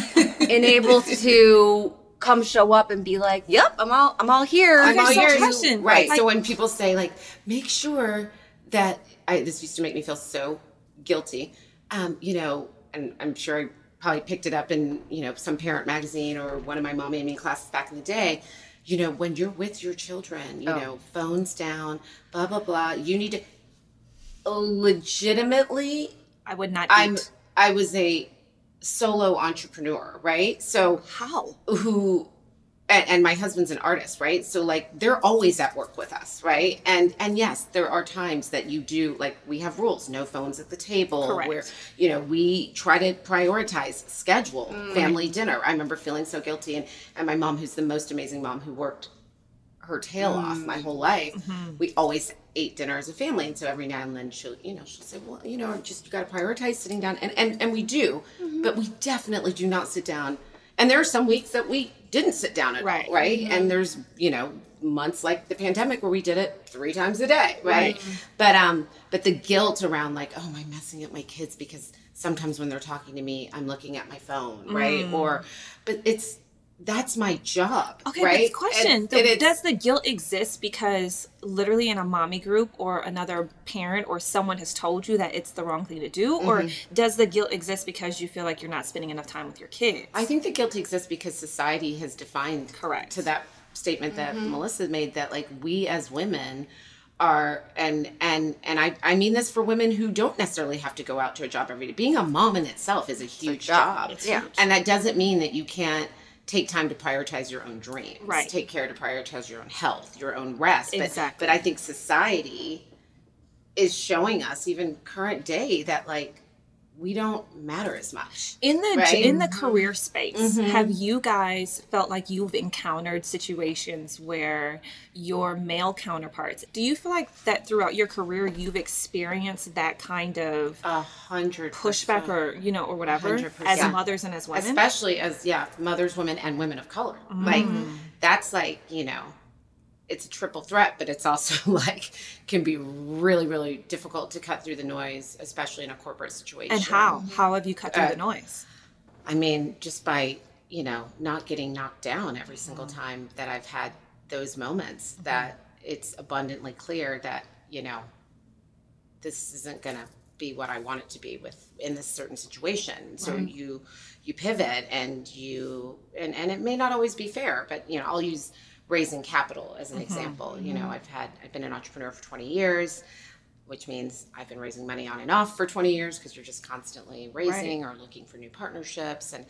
enable to come show up and be like, "Yep, I'm all, I'm all here." I'm all so yours. question. Right. Like- so when people say like, make sure that I this used to make me feel so guilty. Um, you know, and I'm sure I probably picked it up in, you know, some parent magazine or one of my mom and me classes back in the day. You know, when you're with your children, you Oh. know, phones down, blah blah blah. You need to legitimately I would not. I'm eat. I was a solo entrepreneur, right? So how? who and, and my husband's an artist right? So like they're always at work with us right? And and yes there are times that you do like we have rules no phones at the table Correct. where you know we try to prioritize schedule mm. family dinner. I remember feeling so guilty and and my mom who's the most amazing mom who worked her tail mm. off my whole life mm-hmm. we always ate dinner as a family. And so every now and then she'll you know she'll say well you know just you got to prioritize sitting down. And and, and we do mm-hmm. but we definitely do not sit down. And there are some weeks that we didn't sit down at Right. all right and there's you know months like the pandemic where we did it three times a day right, but um but the guilt around like oh am i messing up my kids? Because sometimes when they're talking to me i'm looking at my phone right? Or but it's that's my job Okay, right question: And- and Does the guilt exist because literally in a mommy group or another parent or someone has told you that it's the wrong thing to do, or Mm-hmm. does the guilt exist because you feel like you're not spending enough time with your kids? I think the guilt exists because society has defined Correct. to that statement that Melissa made that like we as women are and and and I I mean this for women who don't necessarily have to go out to a job every day. Being a mom in itself is a huge job. job. It's Yeah. huge. And that doesn't mean that you can't take time to prioritize your own dreams. Right. Take care to prioritize your own health, your own rest. But, Exactly. But I think society is showing us, even current day, that like we don't matter as much. in the Right? in the career space Mhm. have you guys felt like you've encountered situations where your male counterparts do you feel like that throughout your career you've experienced that kind of A hundred pushback or you know or whatever 100%. as Yeah. mothers and as women especially as yeah mothers women and women of color like Mm. that's like you know it's a triple threat but it's also [laughs] like can be really really difficult to cut through the noise especially in a corporate situation. And how? How have you cut through Uh, the noise? I mean just by you know not getting knocked down every single Mm-hmm. time that i've had those moments that it's abundantly clear that you know this isn't going to be what I want it to be with in this certain situation. So you you pivot and you and and it may not always be fair, but you know, I'll use raising capital as an mm-hmm. example. You know, mm-hmm. I've had I've been an entrepreneur for 20 years, which means I've been raising money on and off for 20 years because you're just constantly raising or looking for new partnerships. And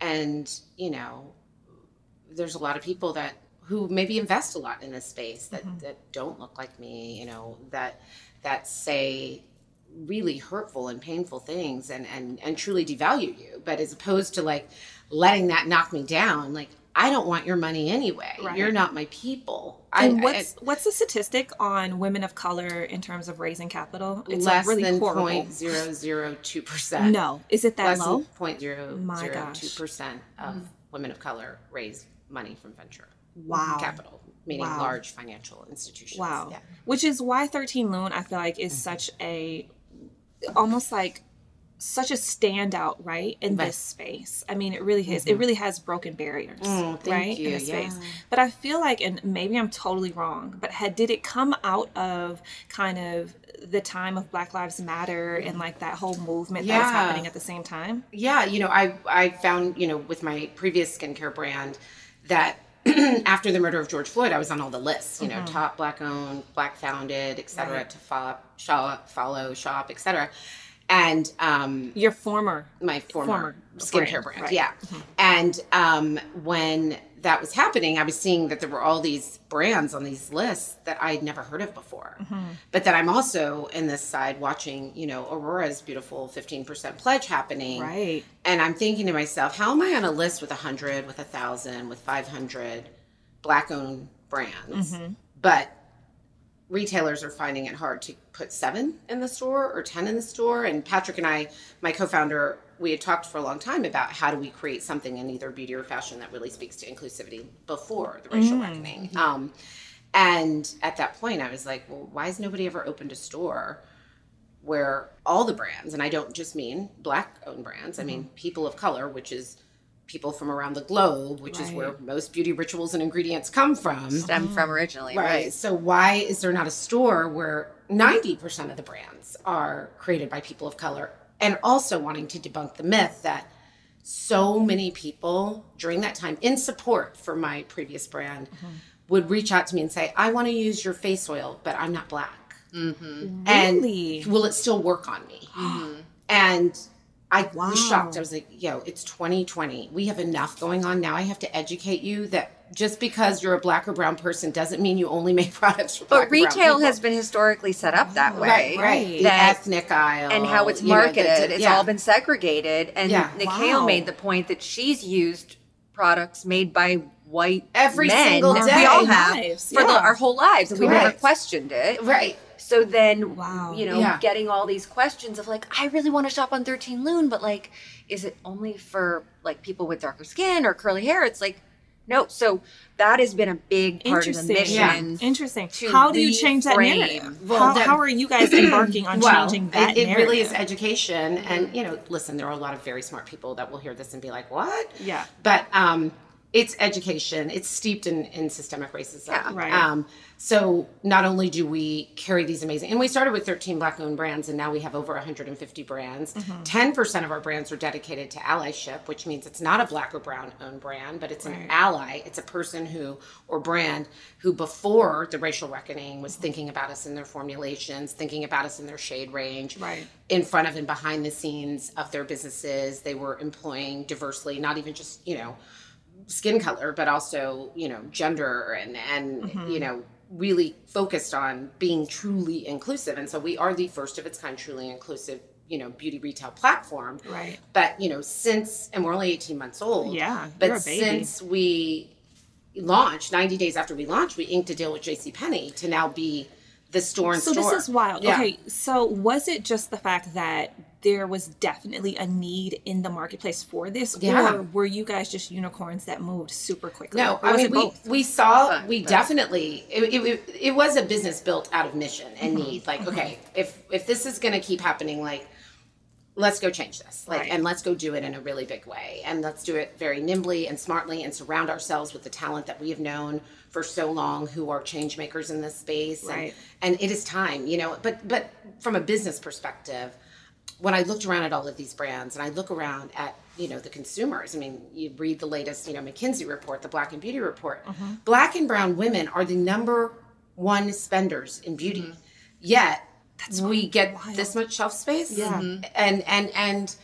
and you know, there's a lot of people that who maybe invest a lot in this space that mm-hmm. that don't look like me, you know, that that say really hurtful and painful things and and and truly devalue you. But as opposed to like letting that knock me down like i don't want your money anyway Right. you're not my people and I, what's what's the statistic on women of color in terms of raising capital it's less like really than horrible 0.002 percent no is it that less low than 0.002 My gosh. percent of women of color raise money from venture wow capital meaning Wow. large financial institutions Wow. yeah. Which is why 13 Lune I feel like, is Mm-hmm. such a, almost like, such a standout, right, in Right. this space. I mean, it really is. It really has broken barriers, Mm, thank right, you, in this yeah. space. But I feel like, and maybe I'm totally wrong, but had did it come out of kind of the time of Black Lives Matter and like that whole movement that was happening at the same time? yeah you know i i found you know with my previous skincare brand that [clears throat] after the murder of george floyd i was on all the lists you know top black owned black founded et cetera Right. to follow shop follow shop et cetera and um Your former, my former, Former skincare brand, right. yeah. And um when that was happening i was seeing that there were all these brands on these lists that i'd never heard of before. But then i'm also in this side watching you know aurora's beautiful 15% pledge happening. Right? and I'm thinking to myself, how am I on a list with 100, with 1,000, with 500 black owned brands? But retailers are finding it hard to put seven in the store or 10 in the store. And Patrick and I, my co founder, we had talked for a long time about how do we create something in either beauty or fashion that really speaks to inclusivity before the racial reckoning. Um, and at that point, I was like, well, why has nobody ever opened a store? where all the brands, and I don't just mean black owned brands, I mean people of color, which is people from around the globe, which is where most beauty rituals and ingredients come from. Stem from mm-hmm. originally, Right. right? So why is there not a store where 90% of the brands are created by people of color and also wanting to debunk the myth that so many people during that time in support for my previous brand mm-hmm. would reach out to me and say, I want to use your face oil, but I'm not black. Mm-hmm. And Really? will it still work on me? [gasps] And I Wow. was shocked. I was like, yo, it's 2020. We have enough going on now. I have to educate you that just because you're a black or brown person doesn't mean you only make [laughs] products for black But or brown retail has been historically set up that way. right, right. The That- ethnic aisle and how it's you know, the- marketed. the- it's yeah. all been segregated. And Yeah. Nyakio Wow. made the point that she's used products made by white Every men. single We day. all have Lives, for the, our whole lives, and we never questioned it. right. So then, Wow. you know, Yeah. getting all these questions of like, I really want to shop on 13 Lune, but like, is it only for like people with darker skin or curly hair? It's like, no. So that has been a big part of the Interesting. mission. Interesting. to How do you change that reframe. narrative? Well, how, that- how are you guys embarking on well, changing that it, it really is education. And, you know, listen, there are a lot of very smart people that will hear this and be like, what? Yeah. But um, it's education. It's steeped in, in systemic racism. Yeah. Right. Um, so not only do we carry these amazing, and we started with 13 black owned brands, and now we have over 150 brands. 10% of our brands are dedicated to allyship, which means it's not a black or brown owned brand, but it's an ally. It's a person who, or brand, who before the racial reckoning was thinking about us in their formulations, thinking about us in their shade range Right. in front of and behind the scenes of their businesses. They were employing diversely, not even just, you know, skin color, but also, you know, gender and, and you mm-hmm. know, really focused on being truly inclusive. And so we are the first of its kind truly inclusive, you know, beauty retail platform. Right. But, you know, since, and we're only 18 months old. Yeah, But you're a baby. since we launched, 90 days after we launched, we inked a deal with jc penney to now be the store and So store. this is wild. Yeah. Okay, so was it just the fact that there was definitely a need in the marketplace for this, Yeah. or were you guys just unicorns that moved super quickly? No, Or I was mean we, both? we saw Both, we both. definitely it, it, it was a business built out of mission and Mm-hmm. need. Like, okay, if if this is going to keep happening, like let's go change this, like, Right. and let's go do it in a really big way, and let's do it very nimbly and smartly, and surround ourselves with the talent that we have known for so long, who are change makers in this space, and, Right. and it is time, you know. But but from a business perspective, when I looked around at all of these brands and I look around at you know the consumers, I mean, you read the latest you know McKinsey report, the Black and Beauty report. Mm-hmm. Black and brown women are the number one spenders in beauty, mm-hmm. yet we get this much shelf space. Yeah. Mm-hmm. and and and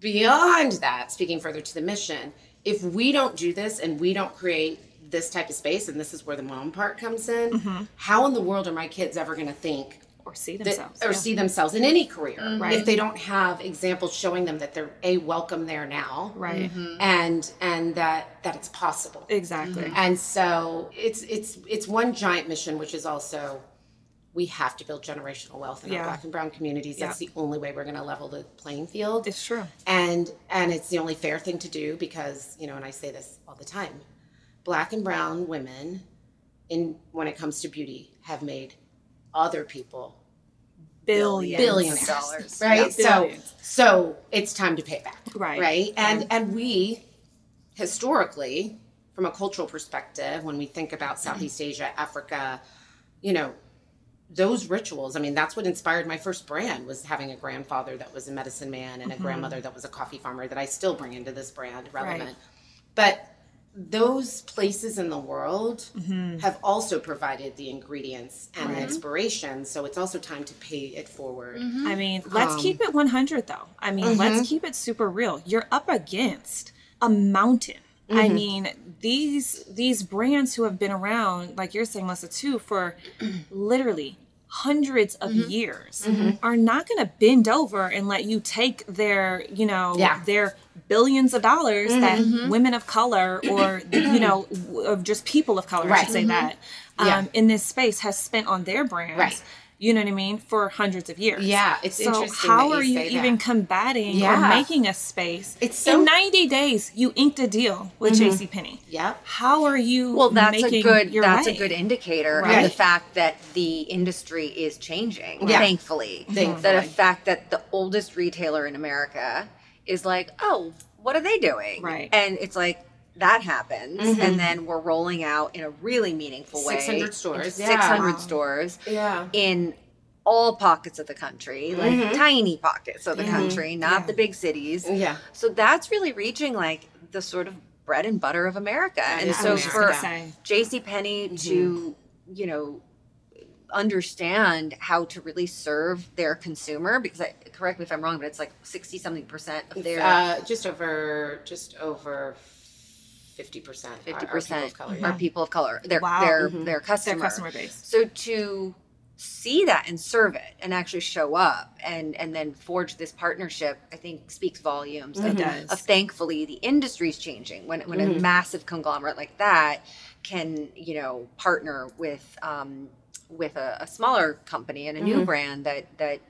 beyond that, speaking further to the mission, if we don't do this and we don't create this type of space, and this is where the mom part comes in, how in the world are my kids ever going to think? Or see that, themselves? or yeah. see themselves in any career mm-hmm. Right. if they don't have examples showing them that they're a welcome there now Right. Mm-hmm. and and that that it's possible Exactly. Mm-hmm. and so it's it's it's one giant mission which is also we have to build generational wealth in Yeah. our black and brown communities that's Yeah. the only way we're going to level the playing field It's true. and and it's the only fair thing to do because you know and i say this all the time black and brown women in when it comes to beauty have made other people. Billions. billions. Of dollars. right? Yeah, so billions. so it's time to pay back. Right. right? And and we historically from a cultural perspective when we think about southeast asia africa you know those rituals i mean that's what inspired my first brand was having a grandfather that was a medicine man and a mm-hmm. grandmother that was a coffee farmer that i still bring into this brand relevant. But those places in the world have also provided the ingredients and the inspiration so it's also time to pay it forward I mean, let's Um, keep it 100 though. I mean, mm-hmm. let's keep it super real. You're up against a mountain. I Mm-hmm. mean, these these brands who have been around, like you're saying, Melissa, too, for [clears throat] literally hundreds of Mm-hmm. years, are not going to bend over and let you take their, you know, Yeah. Mm-hmm. their billions of dollars that women of color or [clears throat] you know, of just people of color, I should say that, um, Yeah. in this space has spent on their brands. Right. You know what I mean? For hundreds of years. Yeah, it's so interesting how that you are you say even that. combating or Yeah. making a space? It's so- in 90 days you inked a deal with mm-hmm. JC Penney. Yep. How are you Well, that's a good your that's way? a good indicator Right. of the fact that the industry is changing. Yeah. Thankfully, Thankfully. that a fact that the oldest retailer in America is like, oh, what are they doing? Right. and it's like that happens, and mm-hmm. then we're rolling out in a really meaningful way. 600 stores, yeah. Six hundred Wow. stores Yeah. in all pockets of the country, like mm-hmm. tiny pockets of the mm-hmm. country, not Yeah. the big cities. Yeah. So that's really reaching like the sort of bread and butter of America. And so I was just for. J.C. Penney to, you know, understand how to really serve their consumer, because I, correct me if I'm wrong, but it's like sixty something percent of their Uh, just over, just over fifty percent. fifty percent are people of color. Their Wow. their Mhm. their customer. Their customer base. So to see that and serve it and actually show up and and then forge this partnership, I think speaks volumes. It of, does. of thankfully the industry's changing when when a massive conglomerate like that can you know partner with um, with a, a smaller company and a new brand that that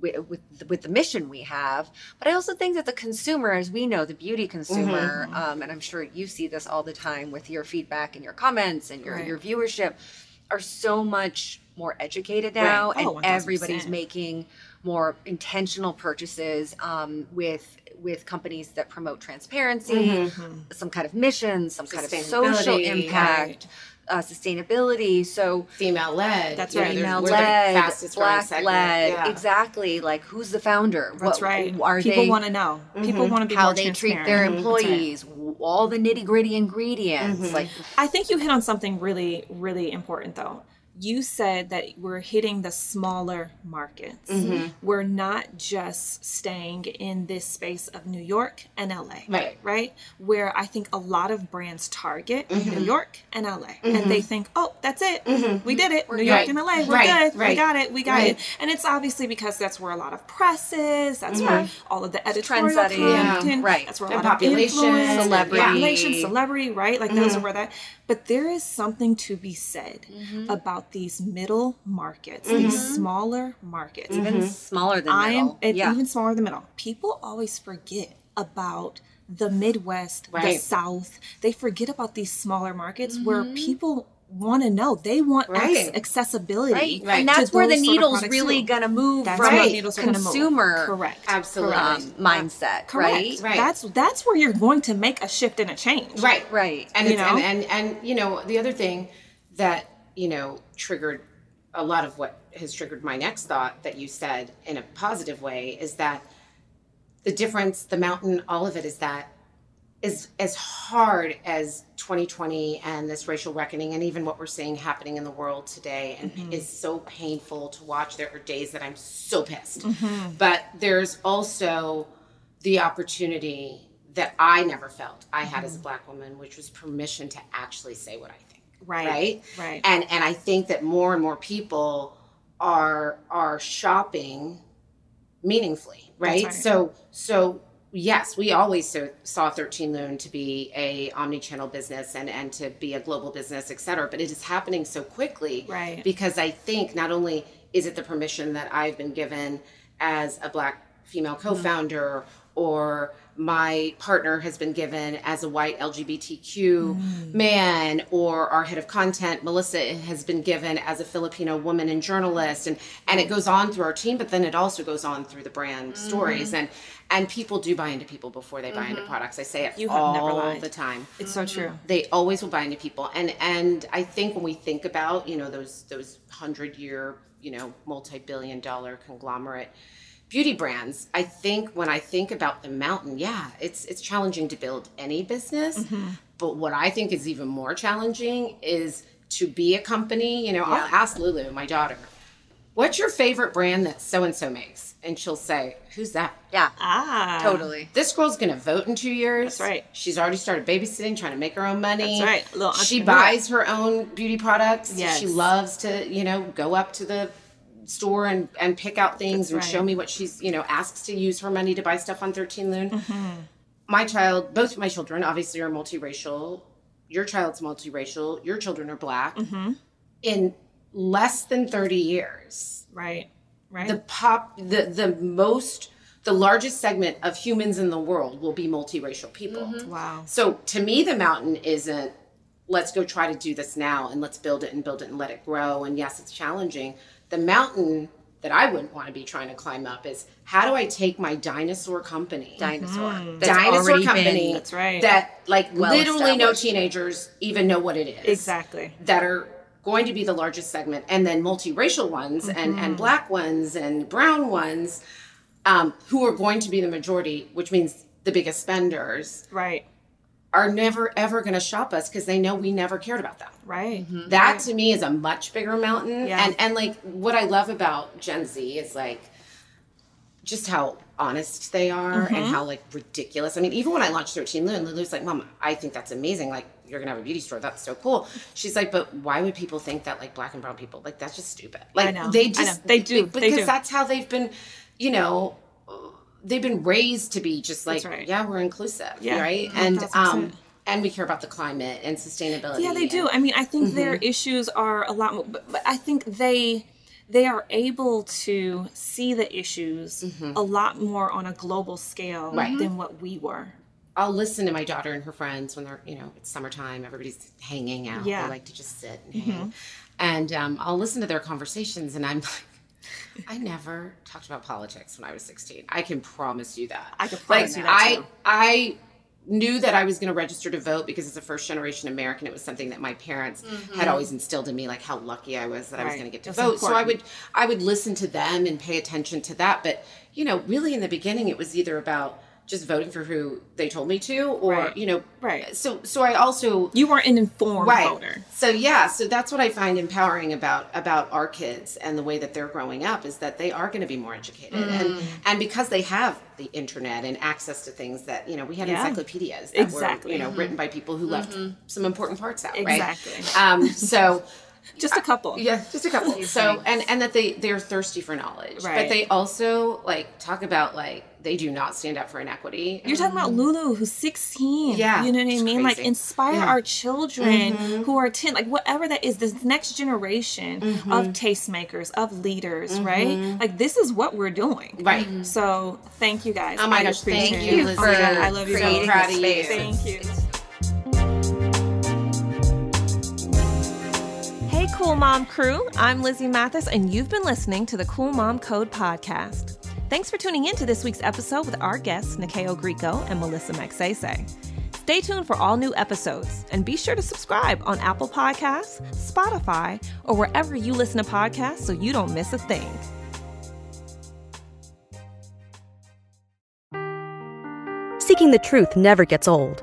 with, with with the mission we have but i also think that the consumer as we know the beauty consumer um, and i'm sure you see this all the time with your feedback and your comments and your, Right. your viewership are so much more educated now, Right. Oh, and everybody's 1000%. making more intentional purchases um, with with companies that promote transparency, some kind of mission, some kind of social Sustainability, impact, uh, sustainability. So female led. That's right. female led, black led, Yeah. exactly. Like who's the founder? That's What- right. Are People want to know. People want to be how more they treat their Mhm. That's right. employees? All the nitty gritty ingredients. Like I think you hit on something really, really important though. You said that we're hitting the smaller markets. Mm-hmm. We're not just staying in this space of New York and LA. Right. Right? Where I think a lot of brands target Mm-hmm. New York and LA. And they think, oh, that's it. We did it. New York Right. and LA. We're Right. good. We got it. We got Right. it. And it's obviously because that's where a lot of press is. That's where all of the editorial trendsetting. Yeah. Right. That's where a And lot population, of influence, celebrity. population, celebrity, right? Like those are where that. But there is something to be said Mm-hmm. about these middle markets, these mm-hmm. smaller markets. even mm-hmm. smaller than I am middle. and yeah. even smaller than middle. People always forget about the Midwest, the South. They forget about these smaller markets where mm-hmm. people want to know. They want ac- accessibility. Right. Right. And that's where the those sort of needle's really gonna move That's from where the needles are move. consumer Correct. Absolutely. um, mindset, Correct. right? Right. That's that's where you're going to make a shift and a change. Right. Right. And You know? and, and and you know the other thing that you know triggered a lot of what has triggered my next thought that you said in a positive way is that the difference, the mountain, all of it is that is as hard as 2020 and this racial reckoning and even what we're seeing happening in the world today and Mm-hmm. is so painful to watch there are days that i'm so pissed Mm-hmm. but there's also the opportunity that i never felt i had Mm-hmm. as a black woman which was permission to actually say what i think Right. right Right. and and i think that more and more people are are shopping meaningfully right, right. so so yes we always so, saw 13 Lune to be a omni-channel business and and to be a global business et cetera but it is happening so quickly Right. because i think not only is it the permission that i've been given as a black female co-founder or my partner has been given as a white LGBTQ mm. man, or our head of content, Melissa, has been given as a Filipino woman and journalist, and and it goes on through our team, but then it also goes on through the brand mm-hmm. stories, and and people do buy into people before they buy into mm-hmm. products. I say it You have never all lied. the time. It's so true. Mm-hmm. they always will buy into people. And and i think when we think about you know those those hundred year you know multi-billion dollar conglomerate beauty brands i think when i think about the mountain yeah it's it's challenging to build any business Mm-hmm. but what i think is even more challenging is to be a company you know i'll ask lulu my daughter what's your favorite brand that so and so makes and she'll say who's that Yeah. Ah. Totally. this girl's gonna vote in two years. That's right. She's already started babysitting, trying to make her own money. That's right. Little She buys her own beauty products. Yes. She loves to, you know, go up to the store and, and pick out things That's and right. show me what she's, you know, asks to use her money to buy stuff on 13 Lune. Mm-hmm. My child, both of my children obviously are multiracial. Your child's multiracial. Your children are black. Mm-hmm. In less than 30 years, Right. Right. the pop the the most the largest segment of humans in the world will be multiracial people. wow. So to me the mountain isn't let's go try to do this now and let's build it and build it and let it grow and yes it's challenging. The mountain that I wouldn't want to be trying to climb up is how do I take my dinosaur company? Dinosaur. Mm-hmm. That's dinosaur company been- That's right. that like Well literally no teenagers even know what it is Exactly. that are going to be the largest segment and then multiracial ones and, Mm-hmm. and black ones and brown ones um, who are going to be the majority which means the biggest spenders Right. Are never ever going to shop us because they know we never cared about them Right. that to me is a much bigger mountain Yeah. and and like what i love about gen z is like just how honest they are Mm-hmm. and how like ridiculous i mean even when i launched 13 Lune lulu's like mom i think that's amazing like you're gonna have a beauty store that's so cool she's like but why would people think that like black and brown people like that's just stupid like know. they I just know. They do. They because do. that's how they've been you know they've been raised to be just like right. yeah we're inclusive Yeah. right and um and we care about the climate and sustainability Yeah, they do. I mean, I think their issues are a lot more, but, but I think they they are able to see the issues a lot more on a global scale Right. than what we were. I'll listen to my daughter and her friends when they're, you know, it's summertime, everybody's hanging out. Yeah. They like to just sit and hang. And um, I'll listen to their conversations and I'm [laughs] like, I never talked about politics when I was 16. I can promise you that. I can promise like, you that, I, too. I knew that I was going to register to vote because as a first generation American, it was something that my parents had mm-hmm. always instilled in me, like how lucky I was that I was going to get to That's vote. So I would, I would listen to them and pay attention to that. But, you know, really in the beginning, it was either about just voting for who they told me to or, Right. you know, Right. So, so I also, You weren't an informed right voter. so yeah so that's what i find empowering about about our kids and the way that they're growing up is that they are going to be more educated and and because they have the internet and access to things that you know we had Yeah. encyclopedias that Exactly. were you know written by people who left some important parts out right? Exactly. right um so [laughs] Just a couple. [laughs] yeah, just a couple. So and and that they they're thirsty for knowledge, right. but they also like talk about like they do not stand up for inequity. You're talking about Lulu, who's 16. Yeah, You know what I it's mean? Like, inspire Yeah. our children mm-hmm. who are 10, like, whatever that is, this next generation of mm-hmm. tastemakers, of leaders, mm-hmm. right? Like, this is what we're doing. Right. So, thank you guys. Oh my I gosh, appreciate thank it. you, Oh Lizzy. my God, I love you. So creating proud of you. space. Thank you. Cool Mom crew. I'm Lizzy Mathis, and you've been listening to the Cool Mom Code podcast. Thanks for tuning in to this week's episode with our guests, Nyakio Grieco and Melissa Magsaysay. Stay tuned for all new episodes, and be sure to subscribe on Apple Podcasts, Spotify, or wherever you listen to podcasts so you don't miss a thing. Seeking the truth never gets old.